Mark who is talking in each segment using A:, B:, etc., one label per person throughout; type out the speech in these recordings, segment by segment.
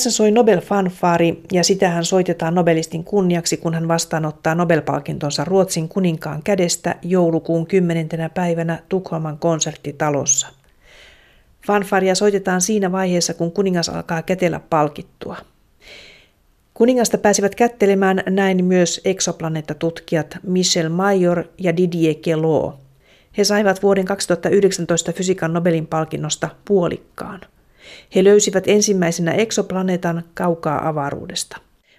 A: Tässä soi Nobel-fanfaari ja sitähän soitetaan Nobelistin kunniaksi, kun hän vastaanottaa Nobel-palkintonsa Ruotsin kuninkaan kädestä joulukuun 10. päivänä Tukholman konserttitalossa. Fanfaria soitetaan siinä vaiheessa, kun kuningas alkaa kätellä palkittua. Kuningasta pääsivät kättelemään näin myös eksoplaneettatutkijat Michel Mayor ja Didier Queloz. He saivat vuoden 2019 fysiikan Nobelin palkinnosta puolikkaan. He löysivät ensimmäisenä eksoplaneetan kaukaa avaruudesta.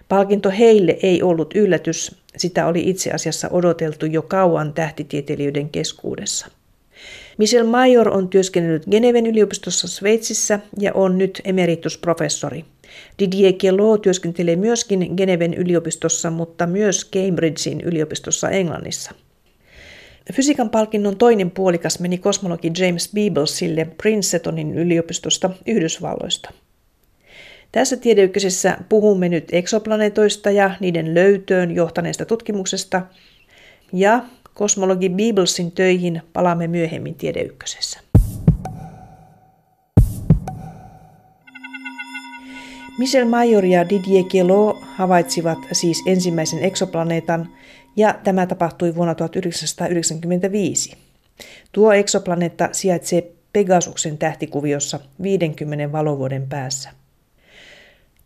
A: Palkinto heille ei ollut yllätys, sitä oli itse asiassa odoteltu jo kauan tähtitieteilijöiden keskuudessa. Michel Major on työskennellyt Geneven yliopistossa Sveitsissä ja on nyt emeritusprofessori. Didier Queloz työskentelee myöskin Geneven yliopistossa, mutta myös Cambridgein yliopistossa Englannissa. Fysiikan palkinnon toinen puolikas meni kosmologi James Peeblesille Princetonin yliopistosta Yhdysvalloista. Tässä tiedeykkösessä puhumme nyt eksoplaneetoista ja niiden löytöön johtaneesta tutkimuksesta ja kosmologi Beeblesin töihin palaamme myöhemmin tiedeykkösessä. Michel Major ja Didier Queloz havaitsivat siis ensimmäisen eksoplaneetan ja tämä tapahtui vuonna 1995. Tuo eksoplaneetta sijaitsee Pegasuksen tähtikuviossa 50 valovuoden päässä.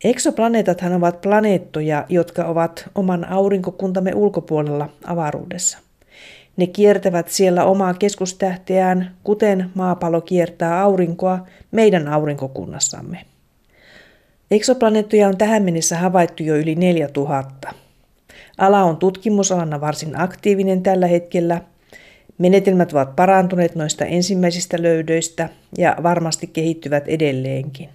A: Eksoplaneetathan ovat planeettoja, jotka ovat oman aurinkokuntamme ulkopuolella avaruudessa. Ne kiertävät siellä omaa keskustähteään, kuten maapallo kiertää aurinkoa meidän aurinkokunnassamme. Eksoplaneettoja on tähän mennessä havaittu jo yli 4000. Ala on tutkimusalana varsin aktiivinen tällä hetkellä. Menetelmät ovat parantuneet noista ensimmäisistä löydöistä ja varmasti kehittyvät edelleenkin.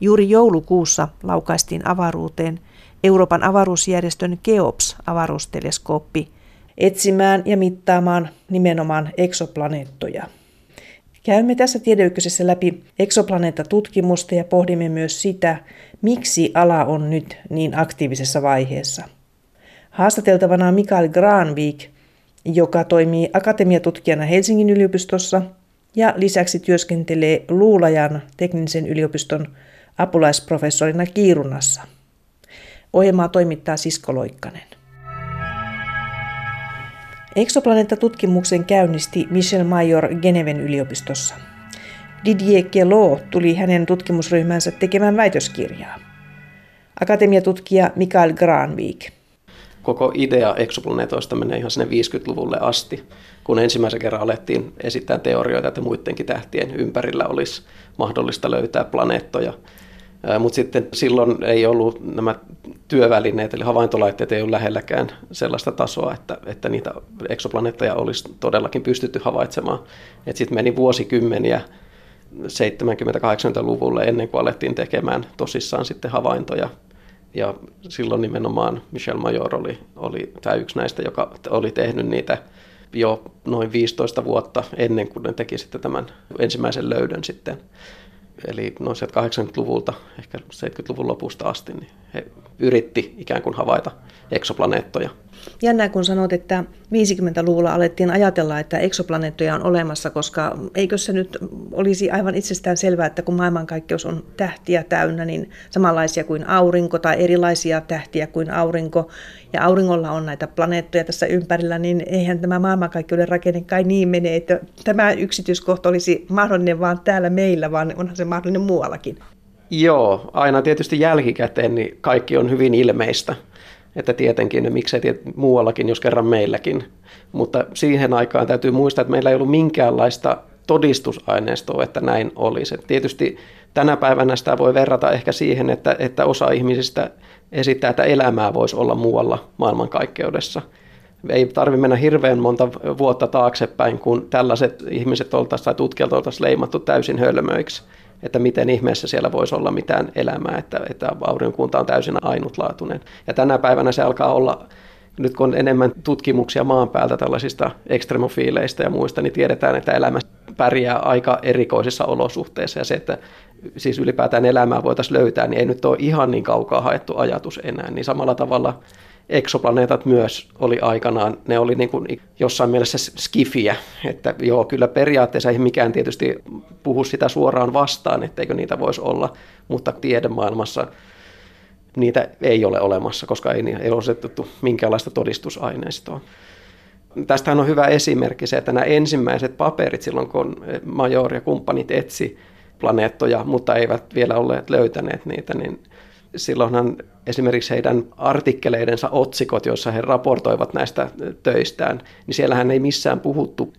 A: Juuri joulukuussa laukaistiin avaruuteen Euroopan avaruusjärjestön Keops-avaruusteleskooppi etsimään ja mittaamaan nimenomaan eksoplaneettoja. Käymme tässä tiedeykkösessä läpi eksoplaneettatutkimusta ja pohdimme myös sitä, miksi ala on nyt niin aktiivisessa vaiheessa. Haastateltavana on Mikael Granvik, joka toimii akatemiatutkijana Helsingin yliopistossa ja lisäksi työskentelee Luulajan teknisen yliopiston apulaisprofessorina Kiirunassa. Ohjelmaa toimittaa Sisko Loikkanen. Eksoplaneetta-tutkimuksen käynnisti Michel Major Geneven yliopistossa. Didier Queloz tuli hänen tutkimusryhmänsä tekemään väitöskirjaa. Akatemiatutkija Mikael Granvik.
B: Koko idea eksoplaneetoista menee ihan sinne 50-luvulle asti, kun ensimmäisen kerran alettiin esittää teorioita, että muidenkin tähtien ympärillä olisi mahdollista löytää planeettoja. Mutta sitten silloin ei ollut nämä työvälineet, eli havaintolaitteet ei ole lähelläkään sellaista tasoa, että, että niitä eksoplaneettoja olisi todellakin pystytty havaitsemaan. Sitten meni vuosikymmeniä 70-80-luvulle ennen kuin alettiin tekemään tosissaan sitten havaintoja. Ja silloin nimenomaan Michel Major oli, oli tämä yksi näistä, joka oli tehnyt niitä jo noin 15 vuotta ennen kuin ne teki sitten tämän ensimmäisen löydön sitten eli noin 80-luvulta, ehkä 70-luvun lopusta asti, niin he yritti ikään kuin havaita eksoplaneettoja.
A: Jännää, kun sanot, että 50-luvulla alettiin ajatella, että eksoplaneettoja on olemassa, koska eikö se nyt olisi aivan itsestään selvää, että kun maailmankaikkeus on tähtiä täynnä, niin samanlaisia kuin aurinko tai erilaisia tähtiä kuin aurinko, ja auringolla on näitä planeettoja tässä ympärillä, niin eihän tämä maailmankaikkeuden rakenne kai niin mene, että tämä yksityiskohta olisi mahdollinen vaan täällä meillä, vaan onhan se mahdollinen muuallakin.
B: Joo, aina tietysti jälkikäteen niin kaikki on hyvin ilmeistä. Että tietenkin, miksei tiet, muuallakin, jos kerran meilläkin. Mutta siihen aikaan täytyy muistaa, että meillä ei ollut minkäänlaista todistusaineistoa, että näin olisi. Et tietysti tänä päivänä sitä voi verrata ehkä siihen, että, että osa ihmisistä esittää, että elämää voisi olla muualla maailmankaikkeudessa. Ei tarvitse mennä hirveän monta vuotta taaksepäin, kun tällaiset ihmiset oltaisiin tai tutkijat oltaisiin leimattu täysin hölmöiksi että miten ihmeessä siellä voisi olla mitään elämää, että, että aurinkunta on täysin ainutlaatuinen. Ja tänä päivänä se alkaa olla, nyt kun on enemmän tutkimuksia maan päältä tällaisista ekstremofiileista ja muista, niin tiedetään, että elämä pärjää aika erikoisissa olosuhteissa ja se, että siis ylipäätään elämää voitaisiin löytää, niin ei nyt ole ihan niin kaukaa haettu ajatus enää. Niin samalla tavalla eksoplaneetat myös oli aikanaan, ne oli niin kuin jossain mielessä skifiä, että joo, kyllä periaatteessa ei mikään tietysti puhu sitä suoraan vastaan, etteikö niitä voisi olla, mutta tiedemaailmassa niitä ei ole olemassa, koska ei, ei ole osettu minkäänlaista todistusaineistoa. Tästähän on hyvä esimerkki se, että nämä ensimmäiset paperit silloin, kun Major ja kumppanit etsi planeettoja, mutta eivät vielä olleet löytäneet niitä, niin silloinhan esimerkiksi heidän artikkeleidensa otsikot, joissa he raportoivat näistä töistään, niin siellähän ei missään puhuttu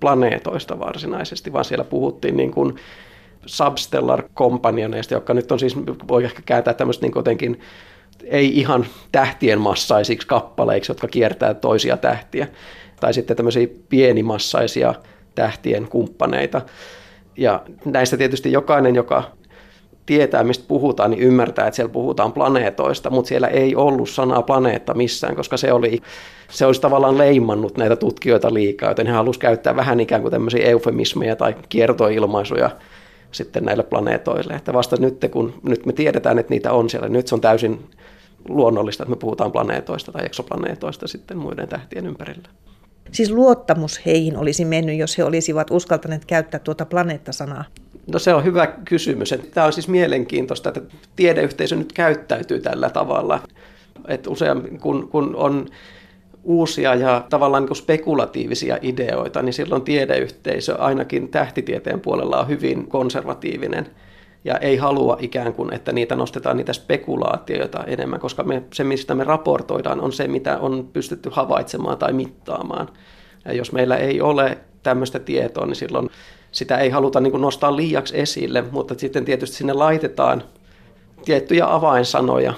B: planeetoista varsinaisesti, vaan siellä puhuttiin niin kuin substellar companioneista, jotka nyt on siis, voi ehkä kääntää tämmöistä niin jotenkin ei ihan tähtien massaisiksi kappaleiksi, jotka kiertää toisia tähtiä, tai sitten tämmöisiä pienimassaisia tähtien kumppaneita. Ja näistä tietysti jokainen, joka tietää, mistä puhutaan, niin ymmärtää, että siellä puhutaan planeetoista, mutta siellä ei ollut sanaa planeetta missään, koska se, oli, se olisi tavallaan leimannut näitä tutkijoita liikaa, joten he halusivat käyttää vähän ikään kuin tämmöisiä eufemismeja tai kiertoilmaisuja sitten näille planeetoille. Että vasta nyt, kun nyt me tiedetään, että niitä on siellä, nyt se on täysin luonnollista, että me puhutaan planeetoista tai eksoplaneetoista sitten muiden tähtien ympärillä.
A: Siis luottamus heihin olisi mennyt, jos he olisivat uskaltaneet käyttää tuota planeettasanaa?
B: No se on hyvä kysymys. Tämä on siis mielenkiintoista, että tiedeyhteisö nyt käyttäytyy tällä tavalla. Että usein kun, kun on uusia ja tavallaan niin spekulatiivisia ideoita, niin silloin tiedeyhteisö ainakin tähtitieteen puolella on hyvin konservatiivinen ja ei halua ikään kuin, että niitä nostetaan niitä spekulaatioita enemmän, koska me, se, mistä me raportoidaan, on se, mitä on pystytty havaitsemaan tai mittaamaan. Ja jos meillä ei ole tämmöistä tietoa, niin silloin sitä ei haluta niin kuin nostaa liiaksi esille, mutta sitten tietysti sinne laitetaan tiettyjä avainsanoja,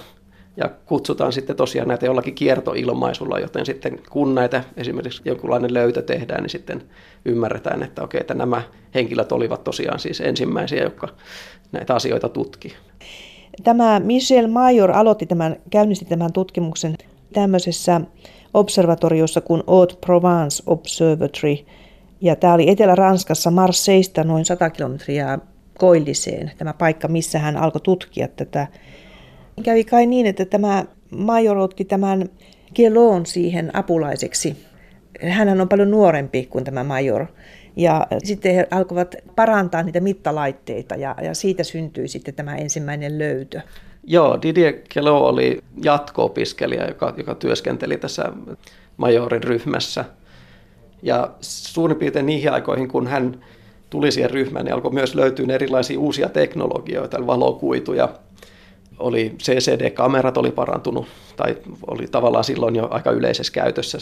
B: ja kutsutaan sitten tosiaan näitä jollakin kiertoilmaisulla, joten sitten kun näitä esimerkiksi jonkunlainen löytö tehdään, niin sitten ymmärretään, että okei, että nämä henkilöt olivat tosiaan siis ensimmäisiä, jotka näitä asioita tutki.
A: Tämä Michel Major aloitti tämän, käynnisti tämän tutkimuksen tämmöisessä observatoriossa kuin Haute-Provence Observatory, ja tämä oli Etelä-Ranskassa Marseista noin 100 kilometriä koilliseen, tämä paikka, missä hän alkoi tutkia tätä Kävi kai niin, että tämä Major otti tämän Kelon siihen apulaiseksi. Hän on paljon nuorempi kuin tämä Major. Ja sitten he alkoivat parantaa niitä mittalaitteita ja, ja siitä syntyi sitten tämä ensimmäinen löytö.
B: Joo, Didier Kelo oli jatko-opiskelija, joka, joka työskenteli tässä majorin ryhmässä. Ja suurin piirtein niihin aikoihin, kun hän tuli siihen ryhmään, niin alkoi myös löytyä erilaisia uusia teknologioita, valokuituja, oli CCD-kamerat oli parantunut, tai oli tavallaan silloin jo aika yleisessä käytössä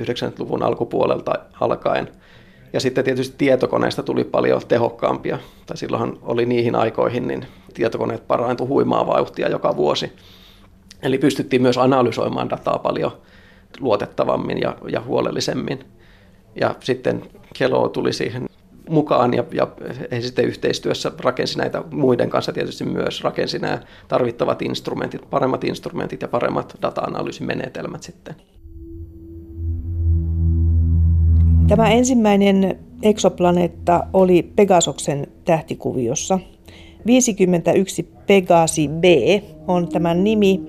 B: 90-luvun eh, alkupuolelta alkaen. Ja sitten tietysti tietokoneista tuli paljon tehokkaampia, tai silloinhan oli niihin aikoihin, niin tietokoneet parantu huimaa vauhtia joka vuosi. Eli pystyttiin myös analysoimaan dataa paljon luotettavammin ja, ja huolellisemmin. Ja sitten Kelo tuli siihen mukaan ja, ja he sitten yhteistyössä rakensi näitä muiden kanssa tietysti myös, rakensi nämä tarvittavat instrumentit, paremmat instrumentit ja paremmat data-analyysimenetelmät sitten.
A: Tämä ensimmäinen eksoplaneetta oli Pegasoksen tähtikuviossa. 51 Pegasi B on tämän nimi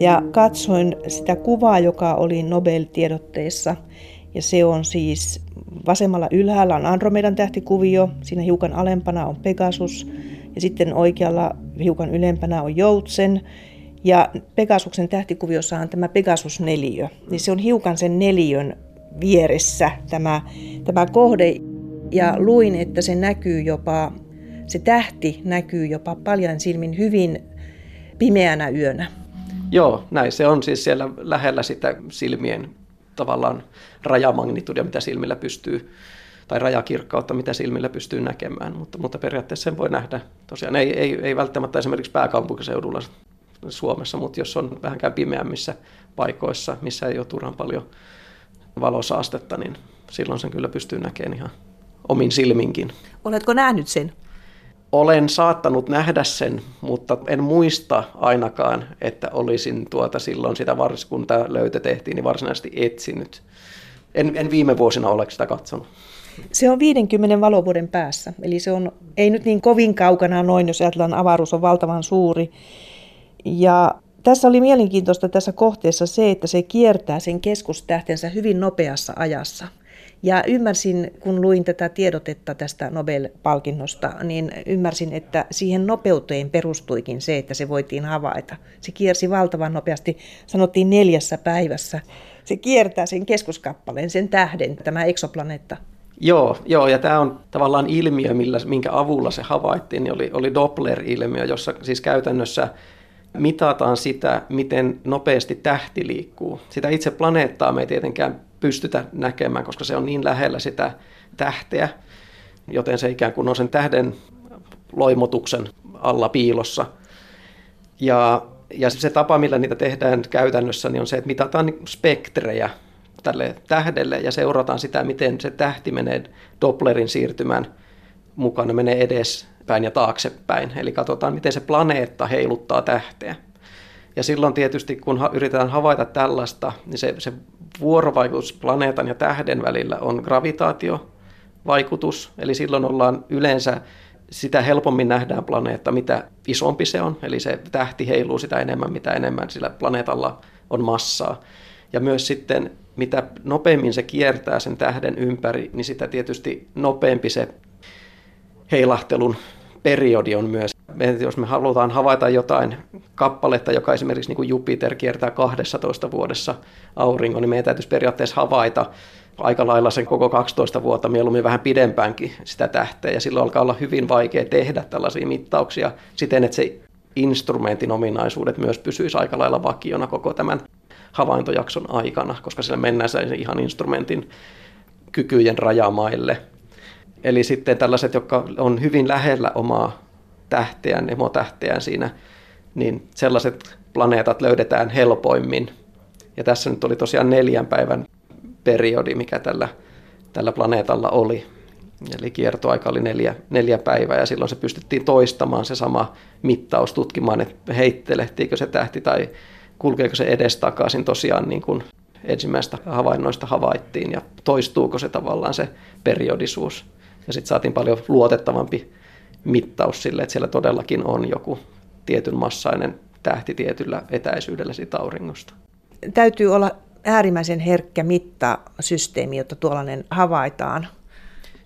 A: ja katsoin sitä kuvaa, joka oli Nobel-tiedotteessa – ja se on siis vasemmalla ylhäällä on Andromedan tähtikuvio, siinä hiukan alempana on Pegasus ja sitten oikealla hiukan ylempänä on Joutsen. Ja Pegasuksen tähtikuviossa on tämä Pegasus-neliö, niin se on hiukan sen neliön vieressä tämä, tämä kohde. Ja luin, että se näkyy jopa, se tähti näkyy jopa paljon silmin hyvin pimeänä yönä.
B: Joo, näin se on siis siellä lähellä sitä silmien tavallaan rajamagnitudia, mitä silmillä pystyy, tai rajakirkkautta, mitä silmillä pystyy näkemään, mutta, mutta periaatteessa sen voi nähdä. Tosiaan ei, ei, ei välttämättä esimerkiksi pääkaupunkiseudulla Suomessa, mutta jos on vähänkään pimeämmissä paikoissa, missä ei ole turhan paljon valosaastetta, niin silloin sen kyllä pystyy näkemään ihan omin silminkin.
A: Oletko nähnyt sen?
B: Olen saattanut nähdä sen, mutta en muista ainakaan, että olisin tuota silloin sitä, vars, kun tämä löytö tehtiin, niin varsinaisesti etsinyt. En, en viime vuosina ole sitä katsonut.
A: Se on 50 valovuoden päässä, eli se on ei nyt niin kovin kaukana noin, jos ajatellaan avaruus on valtavan suuri. Ja Tässä oli mielenkiintoista tässä kohteessa se, että se kiertää sen keskustähtensä hyvin nopeassa ajassa. Ja ymmärsin, kun luin tätä tiedotetta tästä Nobel-palkinnosta, niin ymmärsin, että siihen nopeuteen perustuikin se, että se voitiin havaita. Se kiersi valtavan nopeasti, sanottiin neljässä päivässä. Se kiertää sen keskuskappaleen, sen tähden, tämä eksoplaneetta.
B: Joo, joo, ja tämä on tavallaan ilmiö, millä, minkä avulla se havaittiin, niin oli, oli Doppler-ilmiö, jossa siis käytännössä mitataan sitä, miten nopeasti tähti liikkuu. Sitä itse planeettaa me ei tietenkään pystytä näkemään, koska se on niin lähellä sitä tähteä, joten se ikään kuin on sen tähden loimotuksen alla piilossa. Ja, ja se tapa, millä niitä tehdään käytännössä, niin on se, että mitataan spektrejä tälle tähdelle ja seurataan sitä, miten se tähti menee Dopplerin siirtymän mukana, menee edespäin ja taaksepäin. Eli katsotaan, miten se planeetta heiluttaa tähteä. Ja silloin tietysti, kun yritetään havaita tällaista, niin se, se vuorovaikutus planeetan ja tähden välillä on gravitaatiovaikutus. Eli silloin ollaan yleensä, sitä helpommin nähdään planeetta, mitä isompi se on. Eli se tähti heiluu sitä enemmän, mitä enemmän sillä planeetalla on massaa. Ja myös sitten, mitä nopeammin se kiertää sen tähden ympäri, niin sitä tietysti nopeampi se heilahtelun periodi on myös. Jos me halutaan havaita jotain kappaletta, joka esimerkiksi niin kuin Jupiter kiertää 12 vuodessa auringon, niin meidän täytyisi periaatteessa havaita aika lailla sen koko 12 vuotta, mieluummin vähän pidempäänkin sitä tähteä, ja silloin alkaa olla hyvin vaikea tehdä tällaisia mittauksia siten, että se instrumentin ominaisuudet myös pysyisi aika lailla vakiona koko tämän havaintojakson aikana, koska siellä mennään sen ihan instrumentin kykyjen rajamaille. Eli sitten tällaiset, jotka on hyvin lähellä omaa tähteään, emotähteään siinä, niin sellaiset planeetat löydetään helpoimmin. Ja tässä nyt oli tosiaan neljän päivän periodi, mikä tällä, tällä planeetalla oli. Eli kiertoaika oli neljä, neljä päivää ja silloin se pystyttiin toistamaan se sama mittaus, tutkimaan, että heittelehtiikö se tähti tai kulkeeko se edestakaisin tosiaan niin kuin ensimmäistä havainnoista havaittiin ja toistuuko se tavallaan se periodisuus. Ja sitten saatiin paljon luotettavampi mittaus sille, että siellä todellakin on joku tietyn massainen tähti tietyllä etäisyydellä siitä auringosta.
A: Täytyy olla äärimmäisen herkkä mittasysteemi, jotta tuollainen havaitaan.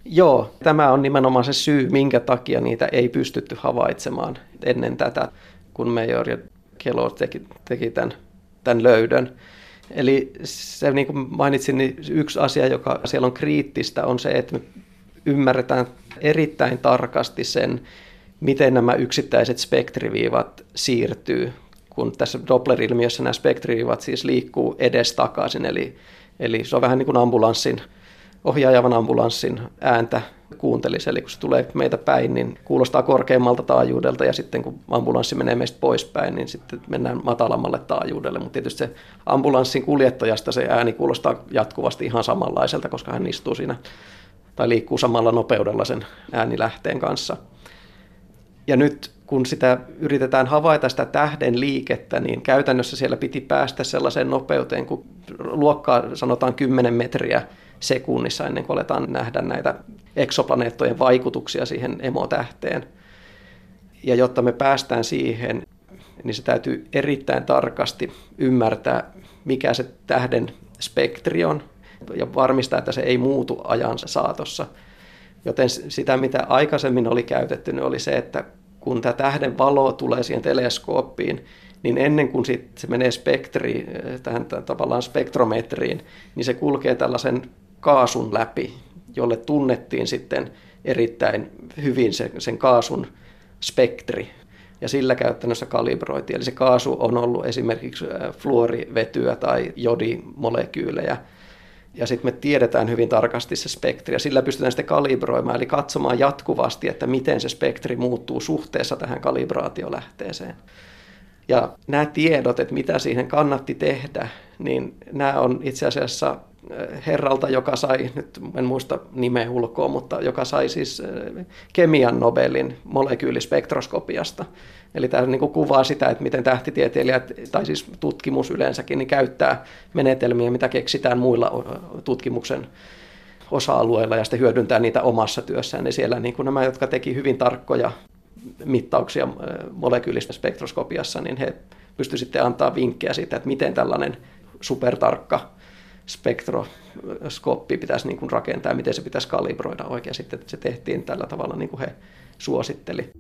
B: Joo, tämä on nimenomaan se syy, minkä takia niitä ei pystytty havaitsemaan ennen tätä, kun Major ja Kelo teki, teki tämän, tämän löydön. Eli se, niin kuin mainitsin, niin yksi asia, joka siellä on kriittistä, on se, että me ymmärretään erittäin tarkasti sen, miten nämä yksittäiset spektriviivat siirtyy, kun tässä Doppler-ilmiössä nämä spektriviivat siis liikkuu edestakaisin, eli, eli se on vähän niin kuin ambulanssin, ohjaajavan ambulanssin ääntä kuuntelisi, eli kun se tulee meitä päin, niin kuulostaa korkeammalta taajuudelta, ja sitten kun ambulanssi menee meistä poispäin, niin sitten mennään matalammalle taajuudelle, mutta tietysti se ambulanssin kuljettajasta se ääni kuulostaa jatkuvasti ihan samanlaiselta, koska hän istuu siinä tai liikkuu samalla nopeudella sen äänilähteen kanssa. Ja nyt kun sitä yritetään havaita sitä tähden liikettä, niin käytännössä siellä piti päästä sellaiseen nopeuteen, kun luokkaa sanotaan 10 metriä sekunnissa ennen kuin aletaan nähdä näitä eksoplaneettojen vaikutuksia siihen emotähteen. Ja jotta me päästään siihen, niin se täytyy erittäin tarkasti ymmärtää, mikä se tähden spektri on, ja varmistaa, että se ei muutu ajansa saatossa. Joten sitä, mitä aikaisemmin oli käytetty, niin oli se, että kun tämä tähden valo tulee siihen teleskooppiin, niin ennen kuin sit se menee spektri, tähän tavallaan spektrometriin, niin se kulkee tällaisen kaasun läpi, jolle tunnettiin sitten erittäin hyvin se, sen kaasun spektri. Ja sillä käytännössä kalibroitiin. Eli se kaasu on ollut esimerkiksi fluorivetyä tai jodimolekyylejä, ja sitten me tiedetään hyvin tarkasti se spektri ja sillä pystytään sitten kalibroimaan, eli katsomaan jatkuvasti, että miten se spektri muuttuu suhteessa tähän kalibraatiolähteeseen. Ja nämä tiedot, että mitä siihen kannatti tehdä, niin nämä on itse asiassa eh, herralta, joka sai, nyt en muista nimeä ulkoa, mutta joka sai siis eh, kemian Nobelin molekyylispektroskopiasta. Eli tämä niin kuvaa sitä, että miten tähtitieteilijät, tai siis tutkimus yleensäkin, niin käyttää menetelmiä, mitä keksitään muilla tutkimuksen osa-alueilla ja sitten hyödyntää niitä omassa työssään. Ja siellä niin kuin nämä, jotka teki hyvin tarkkoja mittauksia molekyylistä spektroskopiassa, niin he pystyi sitten antaa vinkkejä siitä, että miten tällainen supertarkka spektroskooppi pitäisi niin kuin rakentaa miten se pitäisi kalibroida oikein. Sitten se tehtiin tällä tavalla, niin kuin he suositteli.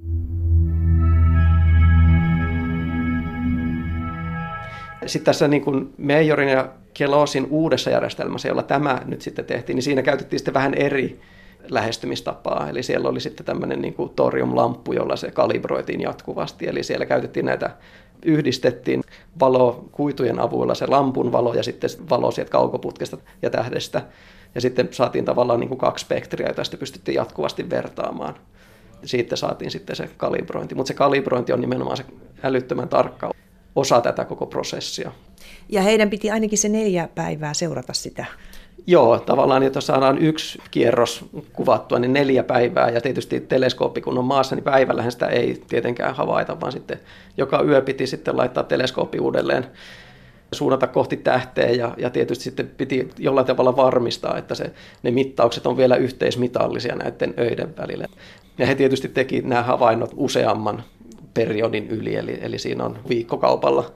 B: Sitten tässä niin kuin Meijorin ja Kelosin uudessa järjestelmässä, jolla tämä nyt sitten tehtiin, niin siinä käytettiin sitten vähän eri lähestymistapaa. Eli siellä oli sitten tämmöinen niin kuin toriumlamppu, jolla se kalibroitiin jatkuvasti. Eli siellä käytettiin näitä, yhdistettiin valo kuitujen avulla se lampun valo ja sitten valo sieltä kaukoputkesta ja tähdestä. Ja sitten saatiin tavallaan niin kuin kaksi spektriä, joita sitten pystyttiin jatkuvasti vertaamaan. Siitä saatiin sitten se kalibrointi. Mutta se kalibrointi on nimenomaan se älyttömän tarkka osa tätä koko prosessia.
A: Ja heidän piti ainakin se neljä päivää seurata sitä.
B: Joo, tavallaan, että saadaan yksi kierros kuvattua, niin neljä päivää. Ja tietysti teleskooppi, kun on maassa, niin päivällähän sitä ei tietenkään havaita, vaan sitten joka yö piti sitten laittaa teleskooppi uudelleen suunnata kohti tähteä ja, ja tietysti sitten piti jollain tavalla varmistaa, että se, ne mittaukset on vielä yhteismitallisia näiden öiden välillä. Ja he tietysti teki nämä havainnot useamman periodin yli, eli, eli siinä on viikkokaupalla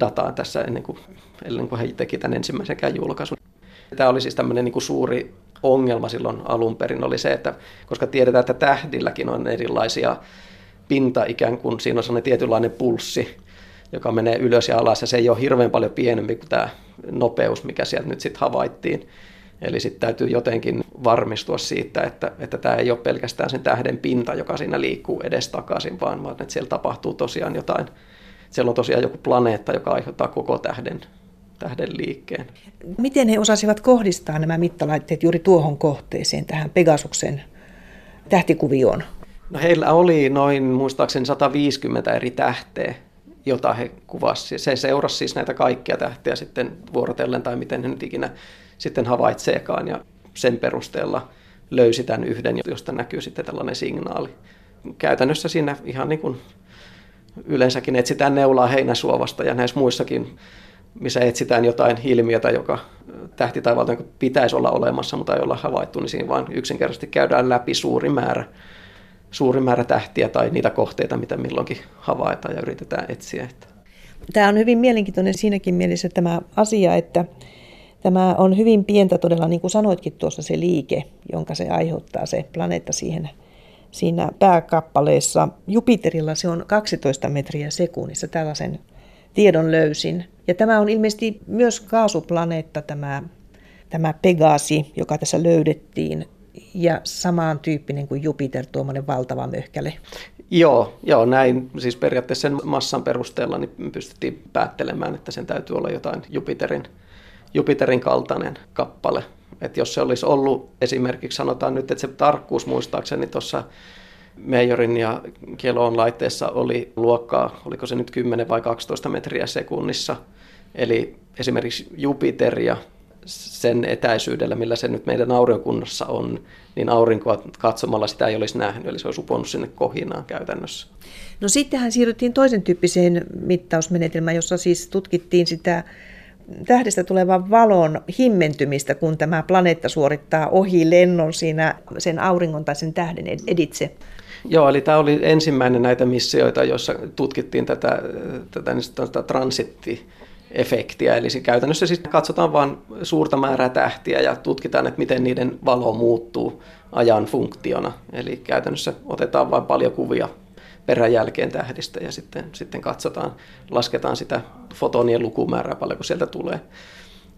B: dataa tässä ennen kuin, ennen kuin he teki tämän ensimmäisenkään julkaisun. Tämä oli siis tämmöinen niin kuin suuri ongelma silloin alun perin, oli se, että koska tiedetään, että tähdilläkin on erilaisia pinta ikään kuin, siinä on sellainen tietynlainen pulssi, joka menee ylös ja alas, ja se ei ole hirveän paljon pienempi kuin tämä nopeus, mikä sieltä nyt sitten havaittiin. Eli sitten täytyy jotenkin varmistua siitä, että, että tämä ei ole pelkästään sen tähden pinta, joka siinä liikkuu edestakaisin, vaan, vaan että siellä tapahtuu tosiaan jotain. Siellä on tosiaan joku planeetta, joka aiheuttaa koko tähden, tähden liikkeen.
A: Miten he osasivat kohdistaa nämä mittalaitteet juuri tuohon kohteeseen, tähän Pegasuksen tähtikuvioon?
B: No heillä oli noin muistaakseni 150 eri tähteä, jota he kuvasivat. Se seurasi siis näitä kaikkia tähtiä sitten vuorotellen tai miten he nyt ikinä sitten havaitseekaan ja sen perusteella löysi tämän yhden, josta näkyy sitten tällainen signaali. Käytännössä siinä ihan niin kuin yleensäkin etsitään neulaa heinäsuovasta ja näissä muissakin, missä etsitään jotain ilmiötä, joka tähtitaivaalta pitäisi olla olemassa, mutta ei olla havaittu, niin siinä vain yksinkertaisesti käydään läpi suuri määrä, suuri määrä tähtiä tai niitä kohteita, mitä milloinkin havaitaan ja yritetään etsiä.
A: Tämä on hyvin mielenkiintoinen siinäkin mielessä tämä asia, että Tämä on hyvin pientä todella, niin kuin sanoitkin tuossa, se liike, jonka se aiheuttaa se planeetta siihen siinä pääkappaleessa. Jupiterilla se on 12 metriä sekunnissa, tällaisen tiedon löysin. Ja tämä on ilmeisesti myös kaasuplaneetta tämä, tämä Pegasi, joka tässä löydettiin, ja samantyyppinen kuin Jupiter, tuommoinen valtava möhkäle.
B: Joo, joo, näin. Siis periaatteessa sen massan perusteella niin pystyttiin päättelemään, että sen täytyy olla jotain Jupiterin Jupiterin kaltainen kappale. Et jos se olisi ollut esimerkiksi, sanotaan nyt, että se tarkkuus muistaakseni tuossa Meijorin ja Keloon laitteessa oli luokkaa, oliko se nyt 10 vai 12 metriä sekunnissa. Eli esimerkiksi Jupiteria sen etäisyydellä, millä se nyt meidän aurinkokunnassa on, niin aurinkoa katsomalla sitä ei olisi nähnyt, eli se olisi uponnut sinne kohinaan käytännössä.
A: No sittenhän siirryttiin toisen tyyppiseen mittausmenetelmään, jossa siis tutkittiin sitä tähdestä tulevan valon himmentymistä, kun tämä planeetta suorittaa ohi lennon siinä sen auringon tai sen tähden editse.
B: Joo, eli tämä oli ensimmäinen näitä missioita, joissa tutkittiin tätä, tätä, tätä transitti efektiä. Eli käytännössä siis katsotaan vain suurta määrää tähtiä ja tutkitaan, että miten niiden valo muuttuu ajan funktiona. Eli käytännössä otetaan vain paljon kuvia peräjälkeen tähdistä ja sitten, sitten katsotaan, lasketaan sitä fotonien lukumäärää paljonko sieltä tulee.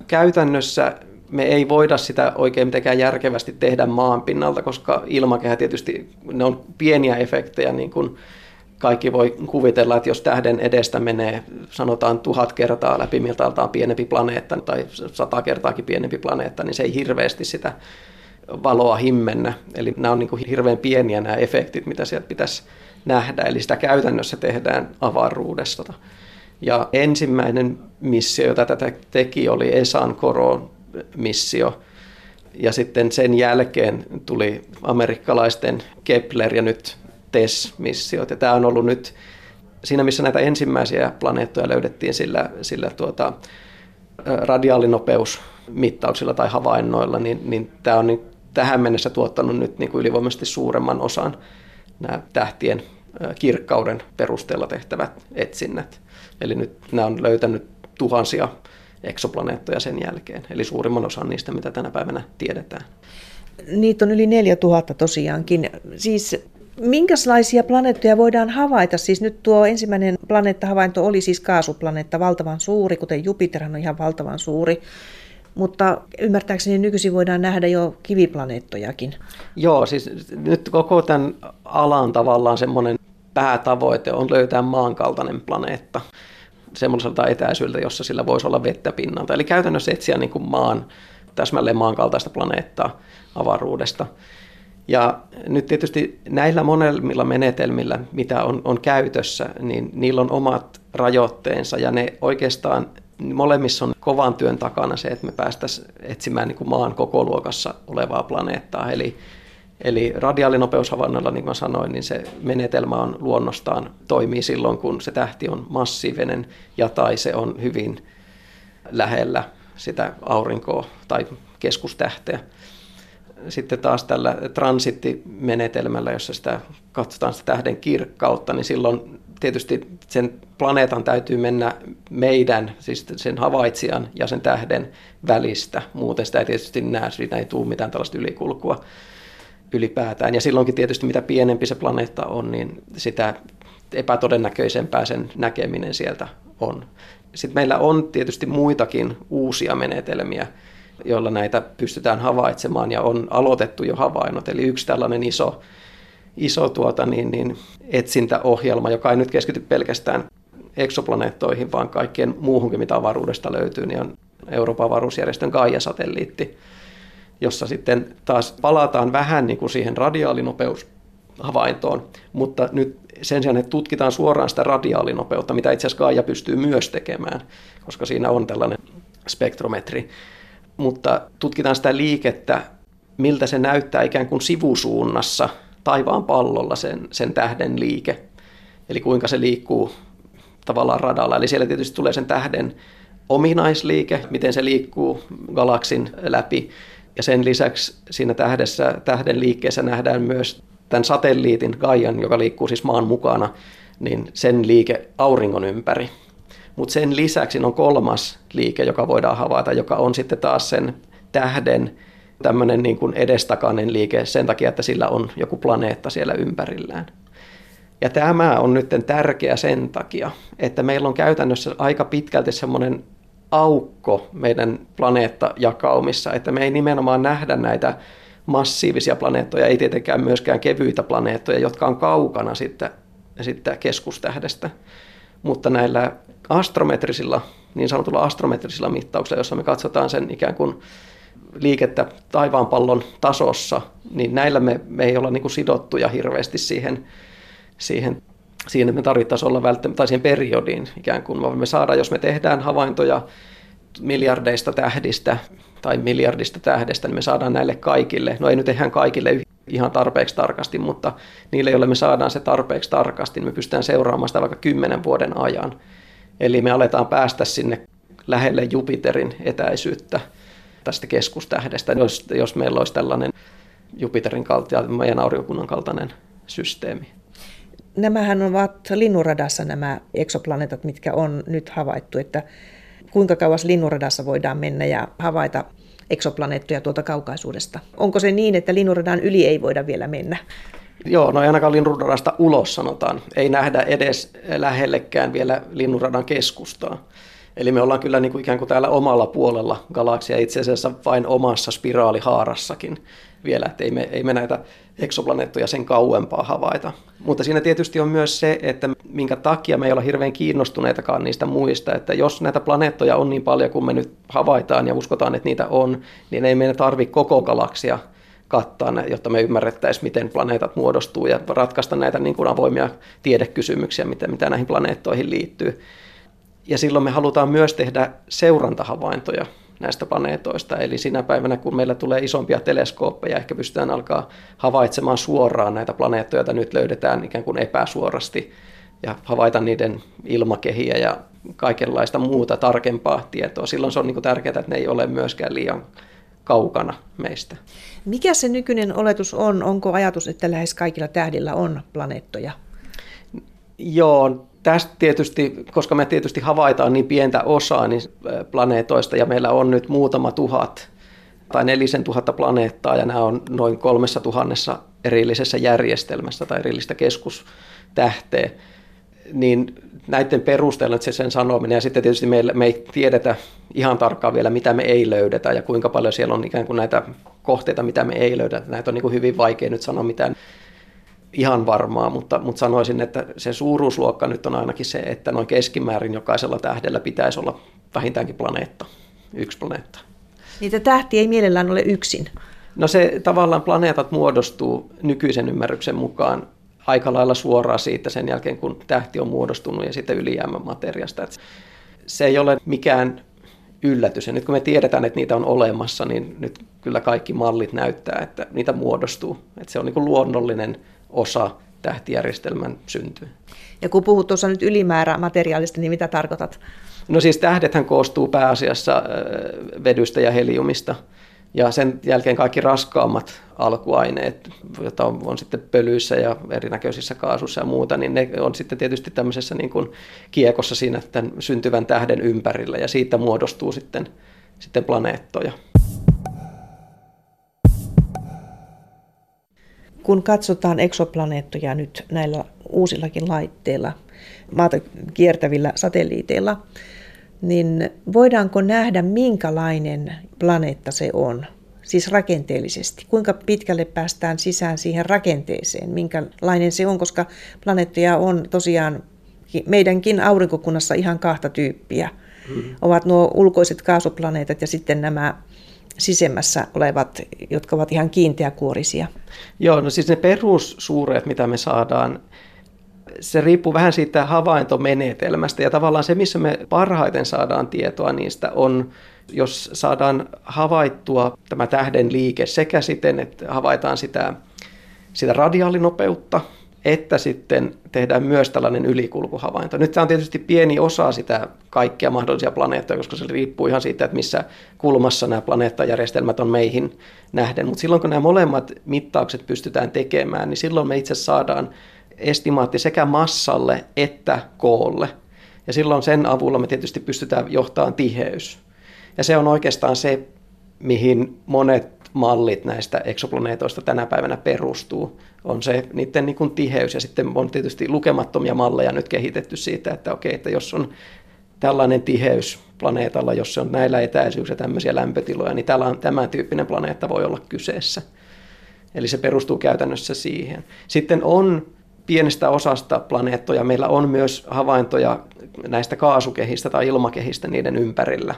B: Käytännössä me ei voida sitä oikein mitenkään järkevästi tehdä maan pinnalta, koska ilmakehä tietysti, ne on pieniä efektejä, niin kuin kaikki voi kuvitella, että jos tähden edestä menee, sanotaan tuhat kertaa läpi miltaaltaan pienempi planeetta tai sata kertaakin pienempi planeetta, niin se ei hirveästi sitä valoa himmennä. Eli nämä on niin kuin hirveän pieniä nämä efektit, mitä sieltä pitäisi nähdä, eli sitä käytännössä tehdään avaruudesta. Ja ensimmäinen missio, jota tätä teki, oli Esan Koron missio. Ja sitten sen jälkeen tuli amerikkalaisten Kepler ja nyt TESS-missiot. Ja tämä on ollut nyt siinä, missä näitä ensimmäisiä planeettoja löydettiin sillä, sillä tuota, radiaalinopeusmittauksilla tai havainnoilla, niin, niin tämä on niin tähän mennessä tuottanut nyt niin kuin ylivoimaisesti suuremman osan nämä tähtien kirkkauden perusteella tehtävät etsinnät. Eli nyt nämä on löytänyt tuhansia eksoplaneettoja sen jälkeen, eli suurimman osan niistä, mitä tänä päivänä tiedetään.
A: Niitä on yli 4000 tosiaankin. Siis minkälaisia planeettoja voidaan havaita? Siis nyt tuo ensimmäinen planeettahavainto oli siis kaasuplaneetta, valtavan suuri, kuten Jupiterhan on ihan valtavan suuri. Mutta ymmärtääkseni nykyisin voidaan nähdä jo kiviplaneettojakin.
B: Joo, siis nyt koko tämän alan tavallaan semmoinen päätavoite on löytää maankaltainen planeetta semmoiselta etäisyydeltä, jossa sillä voisi olla vettä pinnalta. Eli käytännössä etsiä niin kuin maan, täsmälleen maankaltaista planeettaa avaruudesta. Ja nyt tietysti näillä monella menetelmillä, mitä on, on käytössä, niin niillä on omat rajoitteensa ja ne oikeastaan molemmissa on kovan työn takana se, että me päästäisiin etsimään niin kuin maan koko luokassa olevaa planeettaa. Eli, eli radiaalinopeushavainnoilla, niin kuin sanoin, niin se menetelmä on luonnostaan toimii silloin, kun se tähti on massiivinen ja tai se on hyvin lähellä sitä aurinkoa tai keskustähteä sitten taas tällä transittimenetelmällä, jossa sitä katsotaan sitä tähden kirkkautta, niin silloin tietysti sen planeetan täytyy mennä meidän, siis sen havaitsijan ja sen tähden välistä. Muuten sitä ei tietysti näe, siitä ei tule mitään tällaista ylikulkua ylipäätään. Ja silloinkin tietysti mitä pienempi se planeetta on, niin sitä epätodennäköisempää sen näkeminen sieltä on. Sitten meillä on tietysti muitakin uusia menetelmiä, joilla näitä pystytään havaitsemaan ja on aloitettu jo havainnot. Eli yksi tällainen iso, iso tuota, niin, niin, etsintäohjelma, joka ei nyt keskity pelkästään eksoplaneettoihin, vaan kaikkien muuhunkin, mitä avaruudesta löytyy, niin on Euroopan avaruusjärjestön Gaia-satelliitti, jossa sitten taas palataan vähän niin kuin siihen radiaalinopeushavaintoon, mutta nyt sen sijaan, että tutkitaan suoraan sitä radiaalinopeutta, mitä itse asiassa Gaia pystyy myös tekemään, koska siinä on tällainen spektrometri, mutta tutkitaan sitä liikettä, miltä se näyttää ikään kuin sivusuunnassa taivaan pallolla sen, sen tähden liike. Eli kuinka se liikkuu tavallaan radalla. Eli siellä tietysti tulee sen tähden ominaisliike, miten se liikkuu galaksin läpi. Ja sen lisäksi siinä tähdessä, tähden liikkeessä nähdään myös tämän satelliitin Gaian, joka liikkuu siis maan mukana, niin sen liike auringon ympäri. Mutta sen lisäksi on kolmas liike, joka voidaan havaita, joka on sitten taas sen tähden tämmöinen niin kuin edestakainen liike sen takia, että sillä on joku planeetta siellä ympärillään. Ja tämä on nyt tärkeä sen takia, että meillä on käytännössä aika pitkälti semmoinen aukko meidän planeettajakaumissa, että me ei nimenomaan nähdä näitä massiivisia planeettoja, ei tietenkään myöskään kevyitä planeettoja, jotka on kaukana sitten, sitten keskustähdestä. Mutta näillä astrometrisilla, niin sanotulla astrometrisilla mittauksilla, jossa me katsotaan sen ikään kuin liikettä taivaanpallon tasossa, niin näillä me, me ei olla niin kuin sidottuja hirveästi siihen, siihen, siihen, että me tarvittaisiin olla välttämättä, siihen periodiin ikään kuin. Me saadaan, jos me tehdään havaintoja miljardeista tähdistä tai miljardista tähdestä, niin me saadaan näille kaikille, no ei nyt ihan kaikille ihan tarpeeksi tarkasti, mutta niille, joille me saadaan se tarpeeksi tarkasti, niin me pystytään seuraamaan sitä vaikka kymmenen vuoden ajan. Eli me aletaan päästä sinne lähelle Jupiterin etäisyyttä tästä keskustähdestä, jos, jos meillä olisi tällainen Jupiterin kaltainen ja meidän aurinkokunnan kaltainen systeemi.
A: Nämähän ovat linnuradassa nämä eksoplaneetat, mitkä on nyt havaittu, että kuinka kauas linnuradassa voidaan mennä ja havaita eksoplaneettoja tuolta kaukaisuudesta. Onko se niin, että linnunradan yli ei voida vielä mennä?
B: Joo, no ei ainakaan linnunradasta ulos sanotaan. Ei nähdä edes lähellekään vielä linnunradan keskustaa. Eli me ollaan kyllä niin kuin ikään kuin täällä omalla puolella galaksia, itse asiassa vain omassa spiraalihaarassakin vielä, että ei me, ei me näitä eksoplaneettoja sen kauempaa havaita. Mutta siinä tietysti on myös se, että minkä takia me ei olla hirveän kiinnostuneitakaan niistä muista, että jos näitä planeettoja on niin paljon kuin me nyt havaitaan ja uskotaan, että niitä on, niin ei meidän tarvitse koko galaksia kattaa, jotta me ymmärrettäisiin, miten planeetat muodostuu ja ratkaista näitä niin kuin avoimia tiedekysymyksiä, mitä, mitä näihin planeettoihin liittyy. Ja silloin me halutaan myös tehdä seurantahavaintoja näistä planeetoista. Eli sinä päivänä, kun meillä tulee isompia teleskooppeja, ehkä pystytään alkaa havaitsemaan suoraan näitä planeettoja, joita nyt löydetään ikään kuin epäsuorasti, ja havaita niiden ilmakehiä ja kaikenlaista muuta tarkempaa tietoa. Silloin se on niin tärkeää, että ne ei ole myöskään liian kaukana meistä.
A: Mikä se nykyinen oletus on? Onko ajatus, että lähes kaikilla tähdillä on planeettoja?
B: Joo, tästä tietysti, koska me tietysti havaitaan niin pientä osaa niin planeetoista ja meillä on nyt muutama tuhat tai nelisen tuhatta planeettaa ja nämä on noin kolmessa tuhannessa erillisessä järjestelmässä tai erillistä keskustähteä, niin näiden perusteella että se sen sanominen ja sitten tietysti meillä, me ei tiedetä ihan tarkkaan vielä, mitä me ei löydetä ja kuinka paljon siellä on ikään kuin näitä kohteita, mitä me ei löydä. Näitä on niin kuin hyvin vaikea nyt sanoa mitään ihan varmaa, mutta, mutta sanoisin, että se suuruusluokka nyt on ainakin se, että noin keskimäärin jokaisella tähdellä pitäisi olla vähintäänkin planeetta, yksi planeetta.
A: Niitä tähtiä ei mielellään ole yksin.
B: No se tavallaan planeetat muodostuu nykyisen ymmärryksen mukaan aika lailla suoraan siitä sen jälkeen, kun tähti on muodostunut ja sitten ylijäämämateriasta. Että se ei ole mikään yllätys. Ja nyt kun me tiedetään, että niitä on olemassa, niin nyt kyllä kaikki mallit näyttää, että niitä muodostuu. Että se on niin luonnollinen osa tähtijärjestelmän syntyä.
A: Ja kun puhut tuossa nyt ylimäärämateriaalista, niin mitä tarkoitat?
B: No siis tähdethän koostuu pääasiassa vedystä ja heliumista. Ja sen jälkeen kaikki raskaammat alkuaineet, joita on, on sitten pölyissä ja erinäköisissä kaasuissa ja muuta, niin ne on sitten tietysti tämmöisessä niin kuin kiekossa siinä tämän syntyvän tähden ympärillä ja siitä muodostuu sitten, sitten planeettoja.
A: Kun katsotaan eksoplaneettoja nyt näillä uusillakin laitteilla, maata kiertävillä satelliiteilla, niin voidaanko nähdä, minkälainen planeetta se on? Siis rakenteellisesti. Kuinka pitkälle päästään sisään siihen rakenteeseen? Minkälainen se on, koska planeettoja on tosiaan meidänkin aurinkokunnassa ihan kahta tyyppiä. Hmm. Ovat nuo ulkoiset kaasuplaneetat ja sitten nämä sisemmässä olevat, jotka ovat ihan kiinteäkuorisia.
B: Joo, no siis ne perussuureet, mitä me saadaan se riippuu vähän siitä havaintomenetelmästä ja tavallaan se, missä me parhaiten saadaan tietoa niistä on, jos saadaan havaittua tämä tähden liike sekä siten, että havaitaan sitä, sitä radiaalinopeutta, että sitten tehdään myös tällainen ylikulkuhavainto. Nyt tämä on tietysti pieni osa sitä kaikkia mahdollisia planeettoja, koska se riippuu ihan siitä, että missä kulmassa nämä planeettajärjestelmät on meihin nähden. Mutta silloin kun nämä molemmat mittaukset pystytään tekemään, niin silloin me itse saadaan estimaatti sekä massalle että koolle. Ja silloin sen avulla me tietysti pystytään johtamaan tiheys. Ja se on oikeastaan se, mihin monet mallit näistä eksoplaneetoista tänä päivänä perustuu, on se niiden niin kuin tiheys. Ja sitten on tietysti lukemattomia malleja nyt kehitetty siitä, että okei, että jos on tällainen tiheys planeetalla, jos se on näillä etäisyys ja tämmöisiä lämpötiloja, niin tämän tyyppinen planeetta voi olla kyseessä. Eli se perustuu käytännössä siihen. Sitten on pienestä osasta planeettoja meillä on myös havaintoja näistä kaasukehistä tai ilmakehistä niiden ympärillä.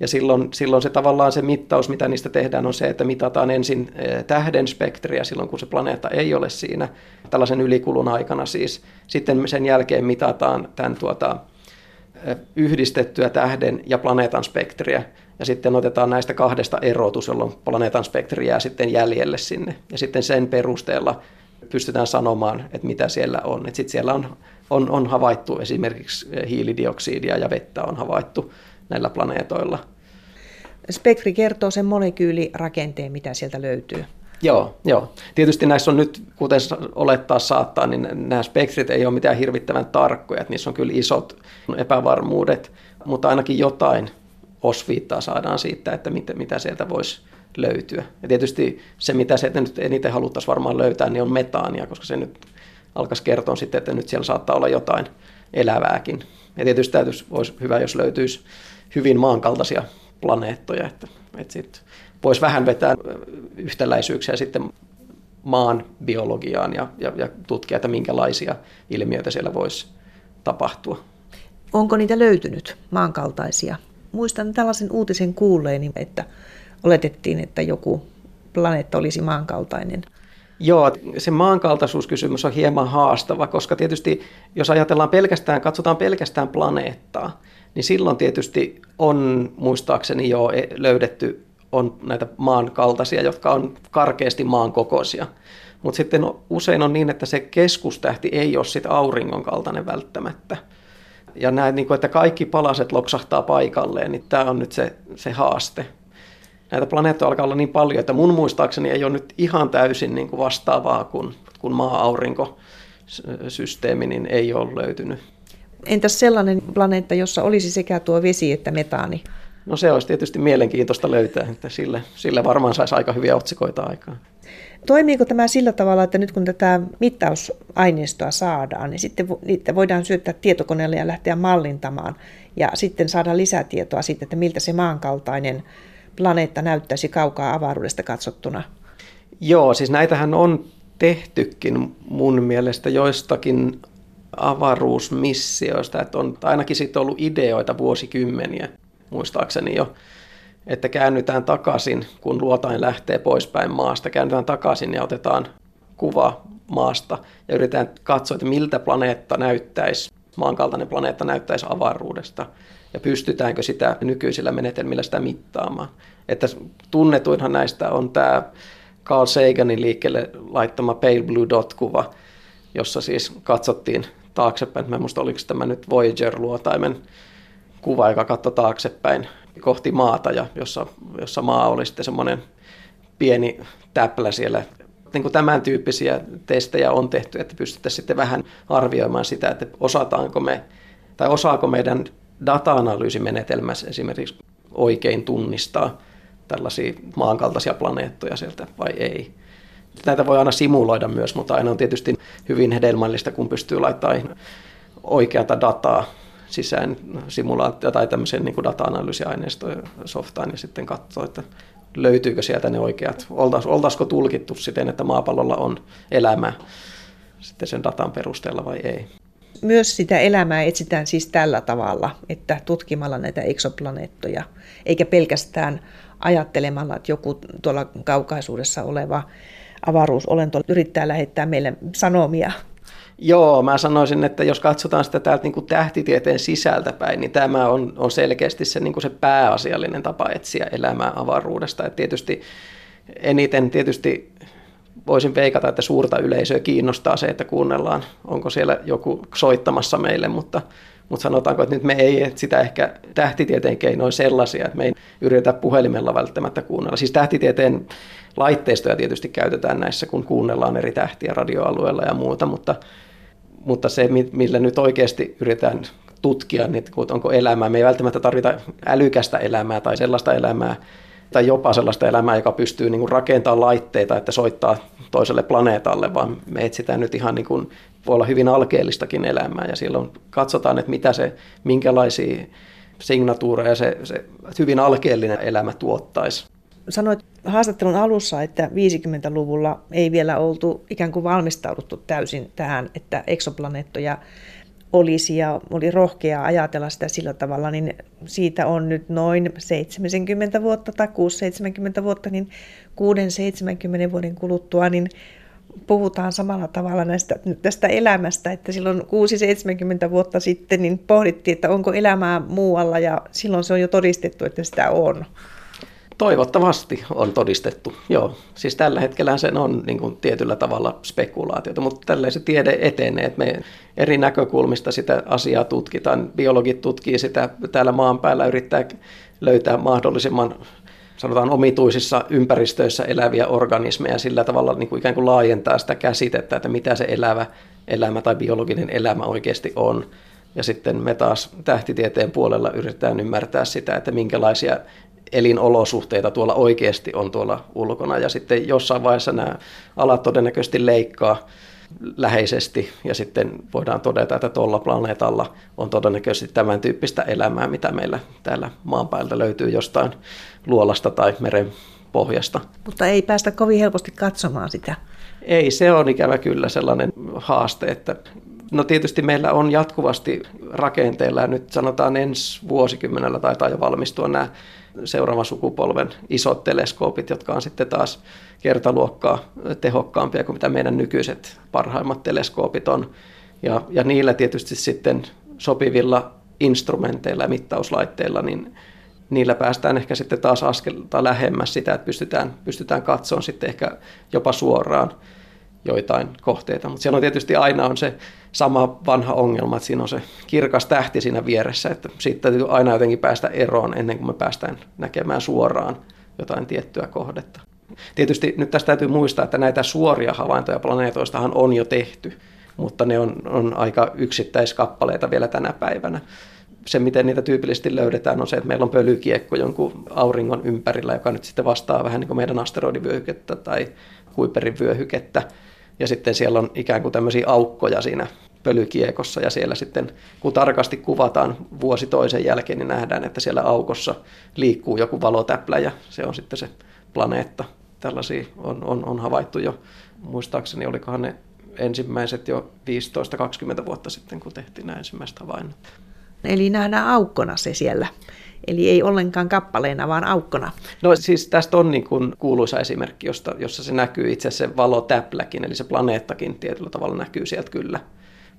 B: Ja silloin, silloin se tavallaan se mittaus, mitä niistä tehdään, on se, että mitataan ensin eh, tähden spektriä silloin, kun se planeetta ei ole siinä, tällaisen ylikulun aikana siis. Sitten sen jälkeen mitataan tämän tuota, eh, yhdistettyä tähden ja planeetan spektriä. Ja sitten otetaan näistä kahdesta erotus, jolloin planeetan spektri jää sitten jäljelle sinne. Ja sitten sen perusteella pystytään sanomaan, että mitä siellä on. Sitten siellä on, on, on havaittu esimerkiksi hiilidioksidia ja vettä on havaittu näillä planeetoilla.
A: Spektri kertoo sen molekyylirakenteen, mitä sieltä löytyy.
B: Joo, joo. Tietysti näissä on nyt, kuten olettaa saattaa, niin nämä spektrit ei ole mitään hirvittävän tarkkoja, että niissä on kyllä isot epävarmuudet, mutta ainakin jotain osviittaa saadaan siitä, että mitä, mitä sieltä voisi löytyä. Ja tietysti se, mitä se nyt eniten haluttaisiin varmaan löytää, niin on metaania, koska se nyt alkaisi kertoa sitten, että nyt siellä saattaa olla jotain elävääkin. Ja tietysti täytyisi, olisi hyvä, jos löytyisi hyvin maankaltaisia planeettoja, että, että sitten voisi vähän vetää yhtäläisyyksiä sitten maan biologiaan ja, ja, ja tutkia, että minkälaisia ilmiöitä siellä voisi tapahtua.
A: Onko niitä löytynyt maankaltaisia? Muistan tällaisen uutisen kuulleeni, että oletettiin, että joku planeetta olisi maankaltainen.
B: Joo, se maankaltaisuuskysymys on hieman haastava, koska tietysti jos ajatellaan pelkästään, katsotaan pelkästään planeettaa, niin silloin tietysti on muistaakseni jo e- löydetty on näitä maan kaltaisia, jotka on karkeasti maan kokoisia. Mutta sitten usein on niin, että se keskustähti ei ole sit auringon kaltainen välttämättä. Ja näin, niin että kaikki palaset loksahtaa paikalleen, niin tämä on nyt se, se haaste näitä planeettoja alkaa olla niin paljon, että mun muistaakseni ei ole nyt ihan täysin niin kuin vastaavaa kuin, kuin maa-aurinko systeemi, niin ei ole löytynyt.
A: Entäs sellainen planeetta, jossa olisi sekä tuo vesi että metaani?
B: No se olisi tietysti mielenkiintoista löytää, että sille, sille varmaan saisi aika hyviä otsikoita aikaan.
A: Toimiiko tämä sillä tavalla, että nyt kun tätä mittausaineistoa saadaan, niin sitten niitä voidaan syöttää tietokoneelle ja lähteä mallintamaan ja sitten saada lisätietoa siitä, että miltä se maankaltainen planeetta näyttäisi kaukaa avaruudesta katsottuna?
B: Joo, siis näitähän on tehtykin mun mielestä joistakin avaruusmissioista, että on ainakin sitten ollut ideoita vuosikymmeniä, muistaakseni jo, että käännytään takaisin, kun luotain lähtee poispäin maasta, käännytään takaisin ja otetaan kuva maasta ja yritetään katsoa, että miltä planeetta näyttäisi, maankaltainen planeetta näyttäisi avaruudesta ja pystytäänkö sitä nykyisillä menetelmillä sitä mittaamaan. Että tunnetuinhan näistä on tämä Carl Saganin liikkeelle laittama Pale Blue Dot-kuva, jossa siis katsottiin taaksepäin. Mä en muista, oliko tämä nyt Voyager-luotaimen kuva, joka katsoi taaksepäin kohti maata, ja jossa, jossa maa oli sitten semmoinen pieni täplä siellä. Niin kuin tämän tyyppisiä testejä on tehty, että pystyttäisiin sitten vähän arvioimaan sitä, että osataanko me, tai osaako meidän data-analyysimenetelmässä esimerkiksi oikein tunnistaa tällaisia maankaltaisia planeettoja sieltä vai ei. Näitä voi aina simuloida myös, mutta aina on tietysti hyvin hedelmällistä, kun pystyy laittamaan oikeata dataa sisään simulaatio tai tämmöiseen niin data-analyysiaineistoon softaan ja sitten katsoa, että löytyykö sieltä ne oikeat, oltaisiko tulkittu siten, että maapallolla on elämä sitten sen datan perusteella vai ei.
A: Myös sitä elämää etsitään siis tällä tavalla, että tutkimalla näitä eksoplaneettoja, eikä pelkästään ajattelemalla, että joku tuolla kaukaisuudessa oleva avaruusolento yrittää lähettää meille sanomia.
B: Joo, mä sanoisin, että jos katsotaan sitä täältä niin kuin tähtitieteen sisältä päin, niin tämä on, on selkeästi se, niin kuin se pääasiallinen tapa etsiä elämää avaruudesta. Et tietysti eniten tietysti voisin veikata, että suurta yleisöä kiinnostaa se, että kuunnellaan, onko siellä joku soittamassa meille, mutta, mutta sanotaanko, että nyt me ei sitä ehkä tähtitieteen keinoin sellaisia, että me ei yritetä puhelimella välttämättä kuunnella. Siis tähtitieteen laitteistoja tietysti käytetään näissä, kun kuunnellaan eri tähtiä radioalueella ja muuta, mutta, mutta se, millä nyt oikeasti yritetään tutkia, niin onko elämää, me ei välttämättä tarvita älykästä elämää tai sellaista elämää, tai jopa sellaista elämää, joka pystyy niin rakentamaan laitteita, että soittaa toiselle planeetalle, vaan me etsitään nyt ihan niin kuin, voi olla hyvin alkeellistakin elämää ja silloin katsotaan, että mitä se, minkälaisia signatuureja se, se hyvin alkeellinen elämä tuottaisi.
A: Sanoit haastattelun alussa, että 50-luvulla ei vielä oltu ikään kuin valmistauduttu täysin tähän, että eksoplaneettoja olisi ja oli rohkea ajatella sitä sillä tavalla, niin siitä on nyt noin 70 vuotta tai 6-70 vuotta, niin 6-70 vuoden kuluttua, niin puhutaan samalla tavalla näistä, tästä elämästä, että silloin 6-70 vuotta sitten niin pohdittiin, että onko elämää muualla ja silloin se on jo todistettu, että sitä on.
B: Toivottavasti on todistettu, joo. Siis tällä hetkellä sen on niin kuin, tietyllä tavalla spekulaatiota, mutta tällä se tiede etenee, että me eri näkökulmista sitä asiaa tutkitaan. Biologit tutkii sitä täällä maan päällä, yrittää löytää mahdollisimman sanotaan omituisissa ympäristöissä eläviä organismeja sillä tavalla niin kuin ikään kuin laajentaa sitä käsitettä, että mitä se elävä elämä tai biologinen elämä oikeasti on. Ja sitten me taas tähtitieteen puolella yritetään ymmärtää sitä, että minkälaisia elinolosuhteita tuolla oikeasti on tuolla ulkona. Ja sitten jossain vaiheessa nämä alat todennäköisesti leikkaa läheisesti ja sitten voidaan todeta, että tuolla planeetalla on todennäköisesti tämän tyyppistä elämää, mitä meillä täällä maan päältä löytyy jostain luolasta tai meren pohjasta.
A: Mutta ei päästä kovin helposti katsomaan sitä.
B: Ei, se on ikävä kyllä sellainen haaste, että No tietysti meillä on jatkuvasti rakenteilla ja nyt sanotaan ensi vuosikymmenellä taitaa jo valmistua nämä seuraavan sukupolven isot teleskoopit, jotka on sitten taas kertaluokkaa tehokkaampia kuin mitä meidän nykyiset parhaimmat teleskoopit on. Ja, ja niillä tietysti sitten sopivilla instrumenteilla ja mittauslaitteilla, niin niillä päästään ehkä sitten taas askelta lähemmäs sitä, että pystytään, pystytään katsomaan sitten ehkä jopa suoraan joitain kohteita. Mutta siellä on tietysti aina on se sama vanha ongelma, että siinä on se kirkas tähti siinä vieressä, että siitä täytyy aina jotenkin päästä eroon ennen kuin me päästään näkemään suoraan jotain tiettyä kohdetta. Tietysti nyt tästä täytyy muistaa, että näitä suoria havaintoja planeetoistahan on jo tehty. mutta ne on, on aika yksittäiskappaleita vielä tänä päivänä. Se, miten niitä tyypillisesti löydetään, on se, että meillä on pölykiekko jonkun auringon ympärillä, joka nyt sitten vastaa vähän niin kuin meidän asteroidivyöhykettä tai Kuiperin vyöhykettä. Ja sitten siellä on ikään kuin tämmöisiä aukkoja siinä pölykiekossa ja siellä sitten kun tarkasti kuvataan vuosi toisen jälkeen, niin nähdään, että siellä aukossa liikkuu joku valotäplä ja se on sitten se planeetta. Tällaisia on, on, on havaittu jo, muistaakseni olikohan ne ensimmäiset jo 15-20 vuotta sitten, kun tehtiin nämä ensimmäiset havainnot.
A: Eli nähdään aukkona se siellä. Eli ei ollenkaan kappaleena, vaan aukkona.
B: No siis tästä on niin kuin kuuluisa esimerkki, josta, jossa se näkyy itse asiassa se valotäpläkin, eli se planeettakin tietyllä tavalla näkyy sieltä kyllä.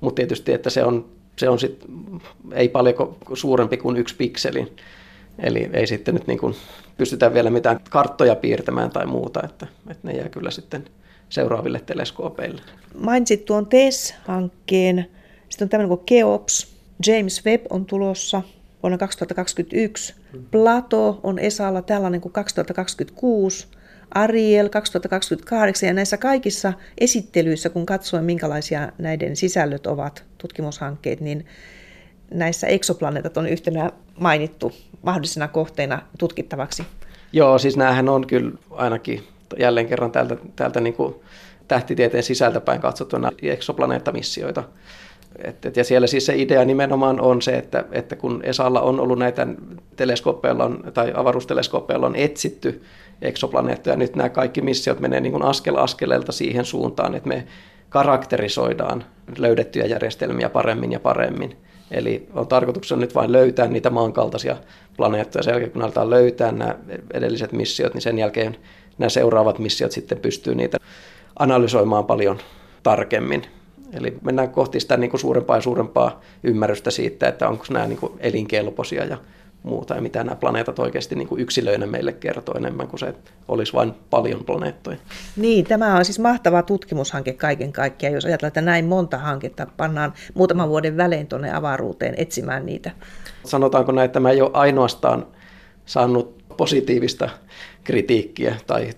B: Mutta tietysti, että se on, se on sit, ei paljon suurempi kuin yksi pikseli. Eli ei sitten nyt niin kuin pystytä vielä mitään karttoja piirtämään tai muuta, että, että ne jää kyllä sitten seuraaville teleskoopeille.
A: Mainitsit tuon TESS-hankkeen, sitten on tämmöinen kuin Keops, James Webb on tulossa vuonna 2021, Plato on Esalla tällainen kuin 2026, Ariel 2028 ja näissä kaikissa esittelyissä, kun katsoin minkälaisia näiden sisällöt ovat tutkimushankkeet, niin näissä eksoplaneetat on yhtenä mainittu mahdollisena kohteena tutkittavaksi.
B: Joo, siis näähän on kyllä ainakin jälleen kerran täältä, täältä niin kuin tähtitieteen sisältäpäin katsottuna eksoplaneettamissioita. Et, et, ja siellä siis se idea nimenomaan on se, että, että kun ESAlla on ollut näitä teleskooppeilla tai avaruusteleskooppeilla on etsitty eksoplaneettoja, nyt nämä kaikki missiot menee niin kuin askel askeleelta siihen suuntaan, että me karakterisoidaan löydettyjä järjestelmiä paremmin ja paremmin. Eli on tarkoituksena nyt vain löytää niitä maankaltaisia planeettoja. Sen jälkeen kun aletaan löytää nämä edelliset missiot, niin sen jälkeen nämä seuraavat missiot sitten pystyy niitä analysoimaan paljon tarkemmin. Eli mennään kohti sitä niin kuin suurempaa ja suurempaa ymmärrystä siitä, että onko nämä niin kuin elinkelpoisia ja muuta, ja mitä nämä planeetat oikeasti niin kuin yksilöinä meille kertoo enemmän kuin se, että olisi vain paljon planeettoja.
A: Niin, tämä on siis mahtava tutkimushanke kaiken kaikkiaan, jos ajatellaan, että näin monta hanketta pannaan muutaman vuoden välein tuonne avaruuteen etsimään niitä.
B: Sanotaanko näin, että tämä ei ole ainoastaan saanut positiivista kritiikkiä, tai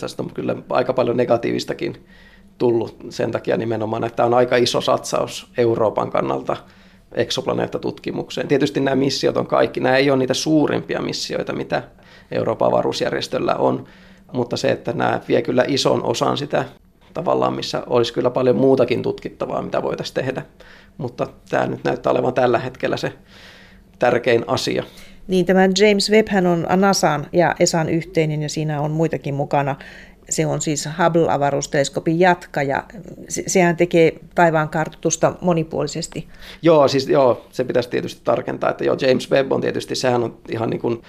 B: tästä on kyllä aika paljon negatiivistakin tullut sen takia nimenomaan, että tämä on aika iso satsaus Euroopan kannalta eksoplaneettatutkimukseen. Tietysti nämä missiot on kaikki, nämä ei ole niitä suurimpia missioita, mitä Euroopan avaruusjärjestöllä on, mutta se, että nämä vie kyllä ison osan sitä tavallaan, missä olisi kyllä paljon muutakin tutkittavaa, mitä voitaisiin tehdä. Mutta tämä nyt näyttää olevan tällä hetkellä se tärkein asia.
A: Niin, tämä James Webb on NASAn ja ESAn yhteinen ja siinä on muitakin mukana. Se on siis Hubble-avaruusteleskopin jatkaja. Sehän tekee taivaan kartoitusta monipuolisesti.
B: Joo, siis joo, se pitäisi tietysti tarkentaa, että joo, James Webb on tietysti, sehän on ihan niin kuin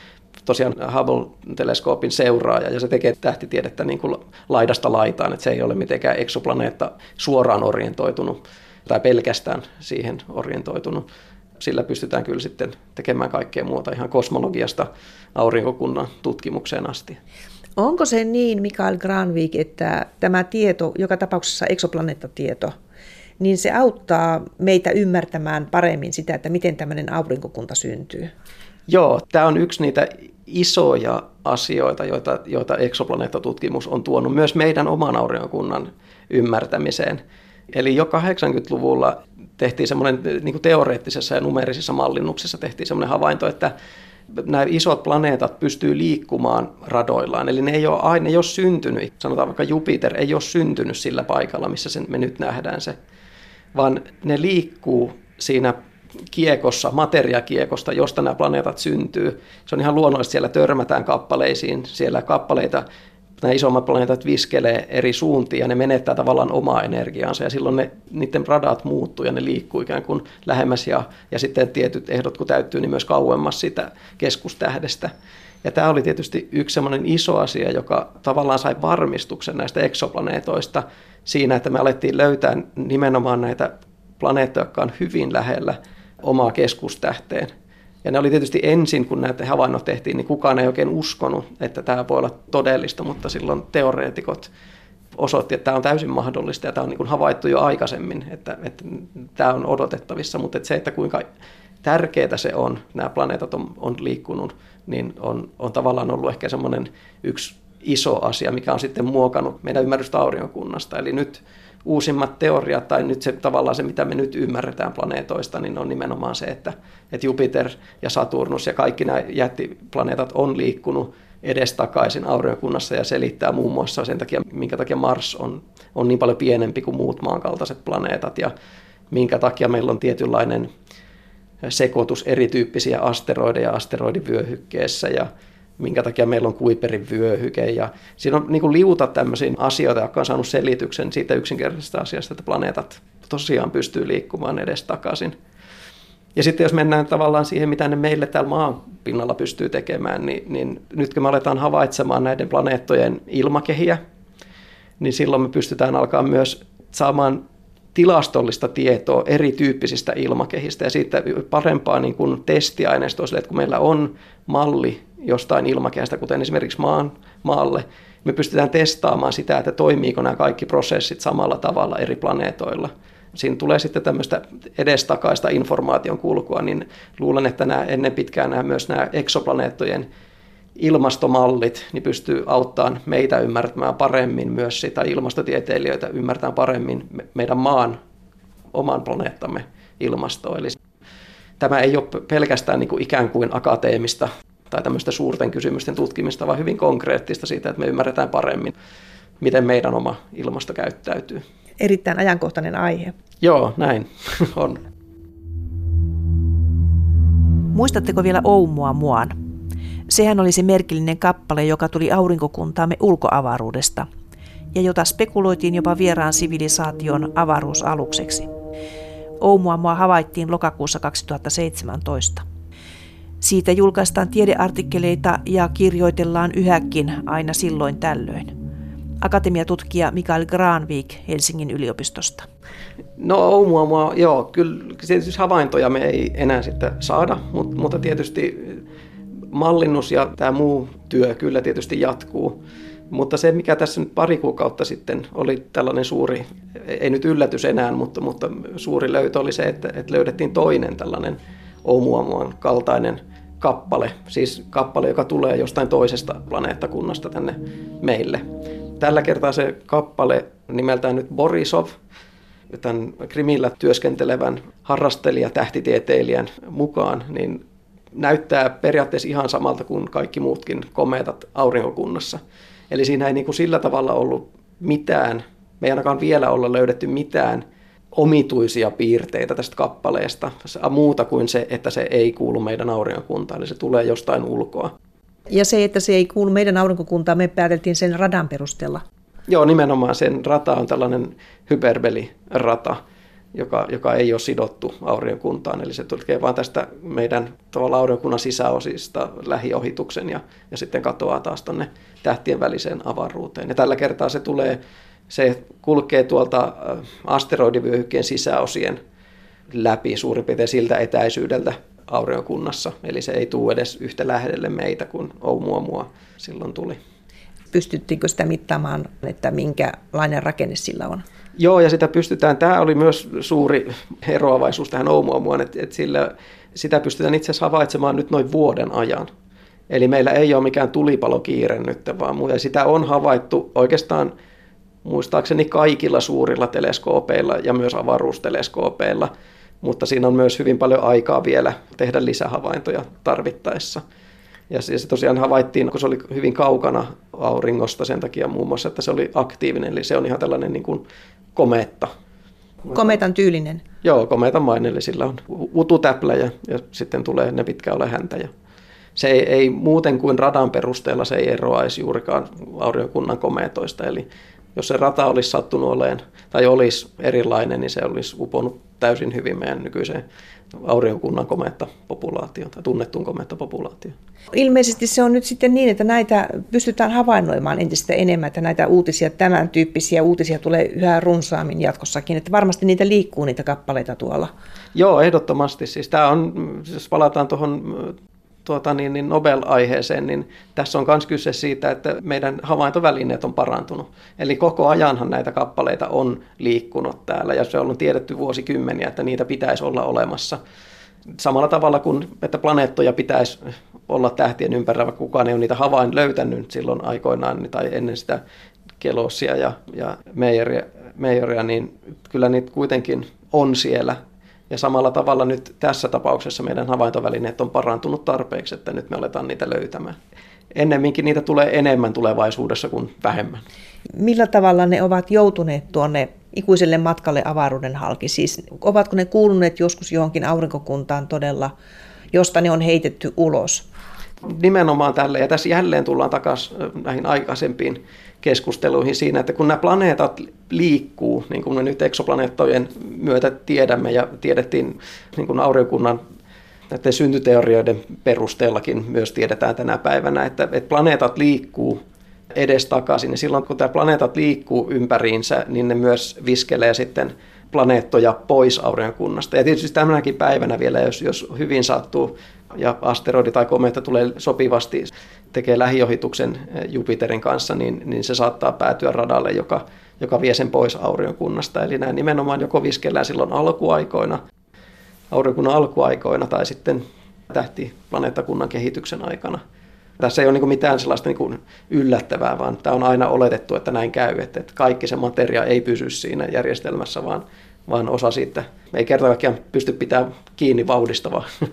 B: tosiaan Hubble-teleskoopin seuraaja ja se tekee tähtitiedettä niin kuin laidasta laitaan, että se ei ole mitenkään eksoplaneetta suoraan orientoitunut tai pelkästään siihen orientoitunut. Sillä pystytään kyllä sitten tekemään kaikkea muuta ihan kosmologiasta aurinkokunnan tutkimukseen asti.
A: Onko se niin, Mikael Granvik, että tämä tieto, joka tapauksessa eksoplaneettatieto, niin se auttaa meitä ymmärtämään paremmin sitä, että miten tämmöinen aurinkokunta syntyy?
B: Joo, tämä on yksi niitä isoja asioita, joita, joita eksoplaneettatutkimus on tuonut myös meidän oman aurinkokunnan ymmärtämiseen. Eli jo 80-luvulla tehtiin semmoinen niin teoreettisessa ja numerisissa mallinnuksessa tehtiin semmoinen havainto, että nämä isot planeetat pystyy liikkumaan radoillaan. Eli ne ei ole aina, ei ole syntynyt, sanotaan vaikka Jupiter, ei ole syntynyt sillä paikalla, missä sen, me nyt nähdään se, vaan ne liikkuu siinä kiekossa, materiakiekosta, josta nämä planeetat syntyy. Se on ihan luonnollista, siellä törmätään kappaleisiin, siellä kappaleita nämä isommat planeetat viskelee eri suuntiin ja ne menettää tavallaan omaa energiaansa ja silloin ne, niiden radat muuttuu ja ne liikkuu ikään kuin lähemmäs ja, ja sitten tietyt ehdot kun täyttyy, niin myös kauemmas sitä keskustähdestä. Ja tämä oli tietysti yksi sellainen iso asia, joka tavallaan sai varmistuksen näistä eksoplaneetoista siinä, että me alettiin löytää nimenomaan näitä planeettoja, jotka on hyvin lähellä omaa keskustähteen. Ja ne oli tietysti ensin, kun näitä havainnot tehtiin, niin kukaan ei oikein uskonut, että tämä voi olla todellista, mutta silloin teoreetikot osoitti, että tämä on täysin mahdollista ja tämä on niin kuin havaittu jo aikaisemmin, että, että tämä on odotettavissa, mutta että se, että kuinka tärkeää se on, nämä planeetat on, on liikkunut, niin on, on tavallaan ollut ehkä semmoinen yksi iso asia, mikä on sitten muokannut meidän ymmärrystä aurinkokunnasta. Eli nyt uusimmat teoriat, tai nyt se tavallaan se, mitä me nyt ymmärretään planeetoista, niin on nimenomaan se, että, että Jupiter ja Saturnus ja kaikki nämä jättiplaneetat on liikkunut edestakaisin aurinkokunnassa ja selittää muun muassa sen takia, minkä takia Mars on, on niin paljon pienempi kuin muut maankaltaiset planeetat ja minkä takia meillä on tietynlainen sekoitus erityyppisiä asteroideja asteroidivyöhykkeessä ja minkä takia meillä on Kuiperin vyöhyke. Ja siinä on niin kuin liuta tämmöisiä asioita, jotka on saanut selityksen siitä yksinkertaisesta asiasta, että planeetat tosiaan pystyy liikkumaan edestakaisin. Ja sitten jos mennään tavallaan siihen, mitä ne meille täällä maan pinnalla pystyy tekemään, niin, niin nyt kun me aletaan havaitsemaan näiden planeettojen ilmakehiä, niin silloin me pystytään alkaa myös saamaan tilastollista tietoa erityyppisistä ilmakehistä ja siitä parempaa niin kuin testiaineistoa sille, että kun meillä on malli jostain ilmakehästä, kuten esimerkiksi maan, maalle, me pystytään testaamaan sitä, että toimiiko nämä kaikki prosessit samalla tavalla eri planeetoilla. Siinä tulee sitten tämmöistä edestakaista informaation kulkua, niin luulen, että nämä ennen pitkään nämä, myös nämä eksoplaneettojen ilmastomallit niin pystyy auttamaan meitä ymmärtämään paremmin myös sitä ilmastotieteilijöitä ymmärtämään paremmin meidän maan, oman planeettamme ilmastoa. Eli tämä ei ole pelkästään niin kuin ikään kuin akateemista tai tämmöistä suurten kysymysten tutkimista, vaan hyvin konkreettista siitä, että me ymmärretään paremmin, miten meidän oma ilmasto käyttäytyy.
A: Erittäin ajankohtainen aihe.
B: Joo, näin on.
A: Muistatteko vielä Oumua muan? Sehän oli se merkillinen kappale, joka tuli aurinkokuntaamme ulkoavaruudesta ja jota spekuloitiin jopa vieraan sivilisaation avaruusalukseksi. Oumuamua havaittiin lokakuussa 2017. Siitä julkaistaan tiedeartikkeleita ja kirjoitellaan yhäkin aina silloin tällöin. Akatemiatutkija Mikael Granvik Helsingin yliopistosta.
B: No Oumuamua, joo, kyllä siis havaintoja me ei enää sitten saada, mutta, mutta tietysti mallinnus ja tämä muu työ kyllä tietysti jatkuu. Mutta se, mikä tässä nyt pari kuukautta sitten oli tällainen suuri, ei nyt yllätys enää, mutta, mutta suuri löytö oli se, että, että löydettiin toinen tällainen Oumuamuan kaltainen kappale, siis kappale, joka tulee jostain toisesta planeettakunnasta tänne meille. Tällä kertaa se kappale nimeltään nyt Borisov, tämän Krimillä työskentelevän harrastelija, tähtitieteilijän mukaan, niin näyttää periaatteessa ihan samalta kuin kaikki muutkin komeetat aurinkokunnassa. Eli siinä ei niin kuin sillä tavalla ollut mitään, me ei ainakaan vielä olla löydetty mitään omituisia piirteitä tästä kappaleesta, muuta kuin se, että se ei kuulu meidän aurinkokuntaan, eli se tulee jostain ulkoa.
A: Ja se, että se ei kuulu meidän aurinkokuntaan, me pääteltiin sen radan perusteella.
B: Joo, nimenomaan sen rata on tällainen hyperbelirata, joka, joka ei ole sidottu aurinkokuntaan. Eli se tulee vain tästä meidän tavalla aurinkokunnan sisäosista lähiohituksen ja, ja sitten katoaa taas tuonne tähtien väliseen avaruuteen. Ja tällä kertaa se tulee, se kulkee tuolta äh, asteroidivyöhykkeen sisäosien läpi suurin piirtein siltä etäisyydeltä aurinkokunnassa. Eli se ei tule edes yhtä lähelle meitä kuin Oumuamua silloin tuli.
A: Pystyttiinkö sitä mittaamaan, että minkälainen rakenne sillä on?
B: Joo, ja sitä pystytään, tämä oli myös suuri eroavaisuus tähän Oumuamuaan, että, että sillä, sitä pystytään itse asiassa havaitsemaan nyt noin vuoden ajan. Eli meillä ei ole mikään tulipalokiire nyt, vaan muuta. sitä on havaittu oikeastaan muistaakseni kaikilla suurilla teleskoopeilla ja myös avaruusteleskoopeilla, mutta siinä on myös hyvin paljon aikaa vielä tehdä lisähavaintoja tarvittaessa. Ja se tosiaan havaittiin, kun se oli hyvin kaukana auringosta sen takia muun muassa, että se oli aktiivinen, eli se on ihan tällainen niin kuin kometta.
A: Kometan tyylinen?
B: Joo, kometan mainen, eli sillä on ututäplä ja, ja sitten tulee ne pitkä ole häntä. Ja se ei, ei muuten kuin radan perusteella se ei eroaisi juurikaan aurinkokunnan kometoista, eli jos se rata olisi sattunut oleen tai olisi erilainen, niin se olisi uponut täysin hyvin meidän nykyiseen aurinkokunnan kometta populaatio tai tunnettuun kometta populaatio.
A: Ilmeisesti se on nyt sitten niin, että näitä pystytään havainnoimaan entistä enemmän, että näitä uutisia, tämän tyyppisiä uutisia tulee yhä runsaammin jatkossakin, että varmasti niitä liikkuu niitä kappaleita tuolla.
B: Joo, ehdottomasti. Siis tämä on, jos palataan tuohon tuota, niin, niin Nobel-aiheeseen, niin tässä on myös kyse siitä, että meidän havaintovälineet on parantunut. Eli koko ajanhan näitä kappaleita on liikkunut täällä ja se on tiedetty vuosikymmeniä, että niitä pitäisi olla olemassa. Samalla tavalla kuin, että planeettoja pitäisi olla tähtien ympärillä, vaikka kukaan ei ole niitä havain löytänyt silloin aikoinaan tai ennen sitä Kelosia ja, ja Meijeria, Meijeria, niin kyllä niitä kuitenkin on siellä. Ja samalla tavalla nyt tässä tapauksessa meidän havaintovälineet on parantunut tarpeeksi, että nyt me aletaan niitä löytämään. Ennemminkin niitä tulee enemmän tulevaisuudessa kuin vähemmän.
A: Millä tavalla ne ovat joutuneet tuonne ikuiselle matkalle avaruuden halki? Siis ovatko ne kuuluneet joskus johonkin aurinkokuntaan todella, josta ne on heitetty ulos?
B: Nimenomaan tälle, ja tässä jälleen tullaan takaisin näihin aikaisempiin keskusteluihin siinä, että kun nämä planeetat liikkuu, niin kuin me nyt eksoplaneettojen myötä tiedämme ja tiedettiin niin kuin aurinkokunnan näiden syntyteorioiden perusteellakin myös tiedetään tänä päivänä, että, että planeetat liikkuu edes takaisin. Ja silloin kun tämä planeetat liikkuu ympäriinsä, niin ne myös viskelee sitten planeettoja pois aurinkokunnasta. Ja tietysti tämänäkin päivänä vielä, jos, jos hyvin sattuu ja asteroidi tai kometa tulee sopivasti, tekee lähiohituksen eh, Jupiterin kanssa, niin, niin se saattaa päätyä radalle, joka, joka vie sen pois aurinkokunnasta. Eli nämä nimenomaan joko viskellään silloin alkuaikoina, aurinkokunnan alkuaikoina tai sitten tähtiplaneettakunnan kehityksen aikana. Tässä ei ole niin mitään sellaista niin yllättävää, vaan tämä on aina oletettu, että näin käy, että kaikki se materia ei pysy siinä järjestelmässä, vaan, vaan osa siitä ei kerta kaikkiaan pysty pitämään kiinni vauhdista, vaan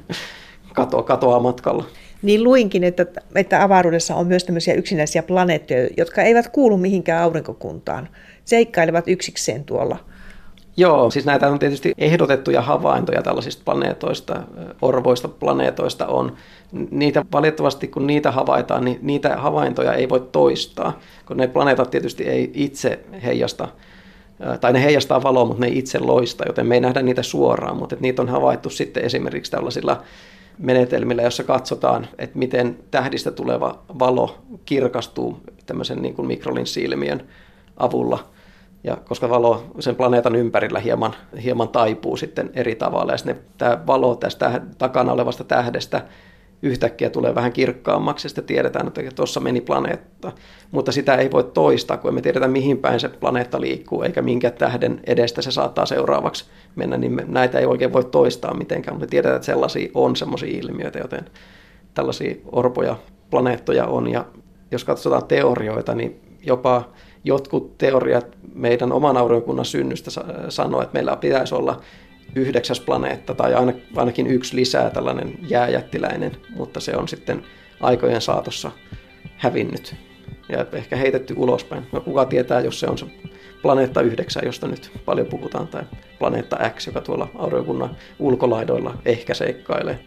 B: katoa, katoaa matkalla.
A: Niin luinkin, että, että avaruudessa on myös tämmöisiä yksinäisiä planeettoja, jotka eivät kuulu mihinkään aurinkokuntaan. Seikkailevat yksikseen tuolla.
B: Joo, siis näitä on tietysti ehdotettuja havaintoja tällaisista planeetoista, orvoista planeetoista on. Niitä valitettavasti, kun niitä havaitaan, niin niitä havaintoja ei voi toistaa, kun ne planeetat tietysti ei itse heijasta tai ne heijastaa valoa, mutta ne ei itse loista, joten me ei nähdä niitä suoraan, mutta niitä on havaittu sitten esimerkiksi tällaisilla menetelmillä, jossa katsotaan, että miten tähdistä tuleva valo kirkastuu tämmöisen niin kuin mikrolinssiilmiön avulla. Ja koska valo sen planeetan ympärillä hieman, hieman taipuu sitten eri tavalla, ja sitten tämä valo tästä takana olevasta tähdestä yhtäkkiä tulee vähän kirkkaammaksi ja sitten tiedetään, että tuossa meni planeetta. Mutta sitä ei voi toistaa, kun emme tiedetä mihin päin se planeetta liikkuu, eikä minkä tähden edestä se saattaa seuraavaksi mennä, niin näitä ei oikein voi toistaa mitenkään, mutta tiedetään, että sellaisia on sellaisia ilmiöitä, joten tällaisia orpoja planeettoja on. Ja jos katsotaan teorioita, niin jopa jotkut teoriat meidän oman aurinkokunnan synnystä sanoo, että meillä pitäisi olla yhdeksäs planeetta tai ainakin yksi lisää tällainen jääjättiläinen, mutta se on sitten aikojen saatossa hävinnyt ja ehkä heitetty ulospäin. No kuka tietää, jos se on se planeetta 9, josta nyt paljon puhutaan, tai planeetta X, joka tuolla aurinkokunnan ulkolaidoilla ehkä seikkailee.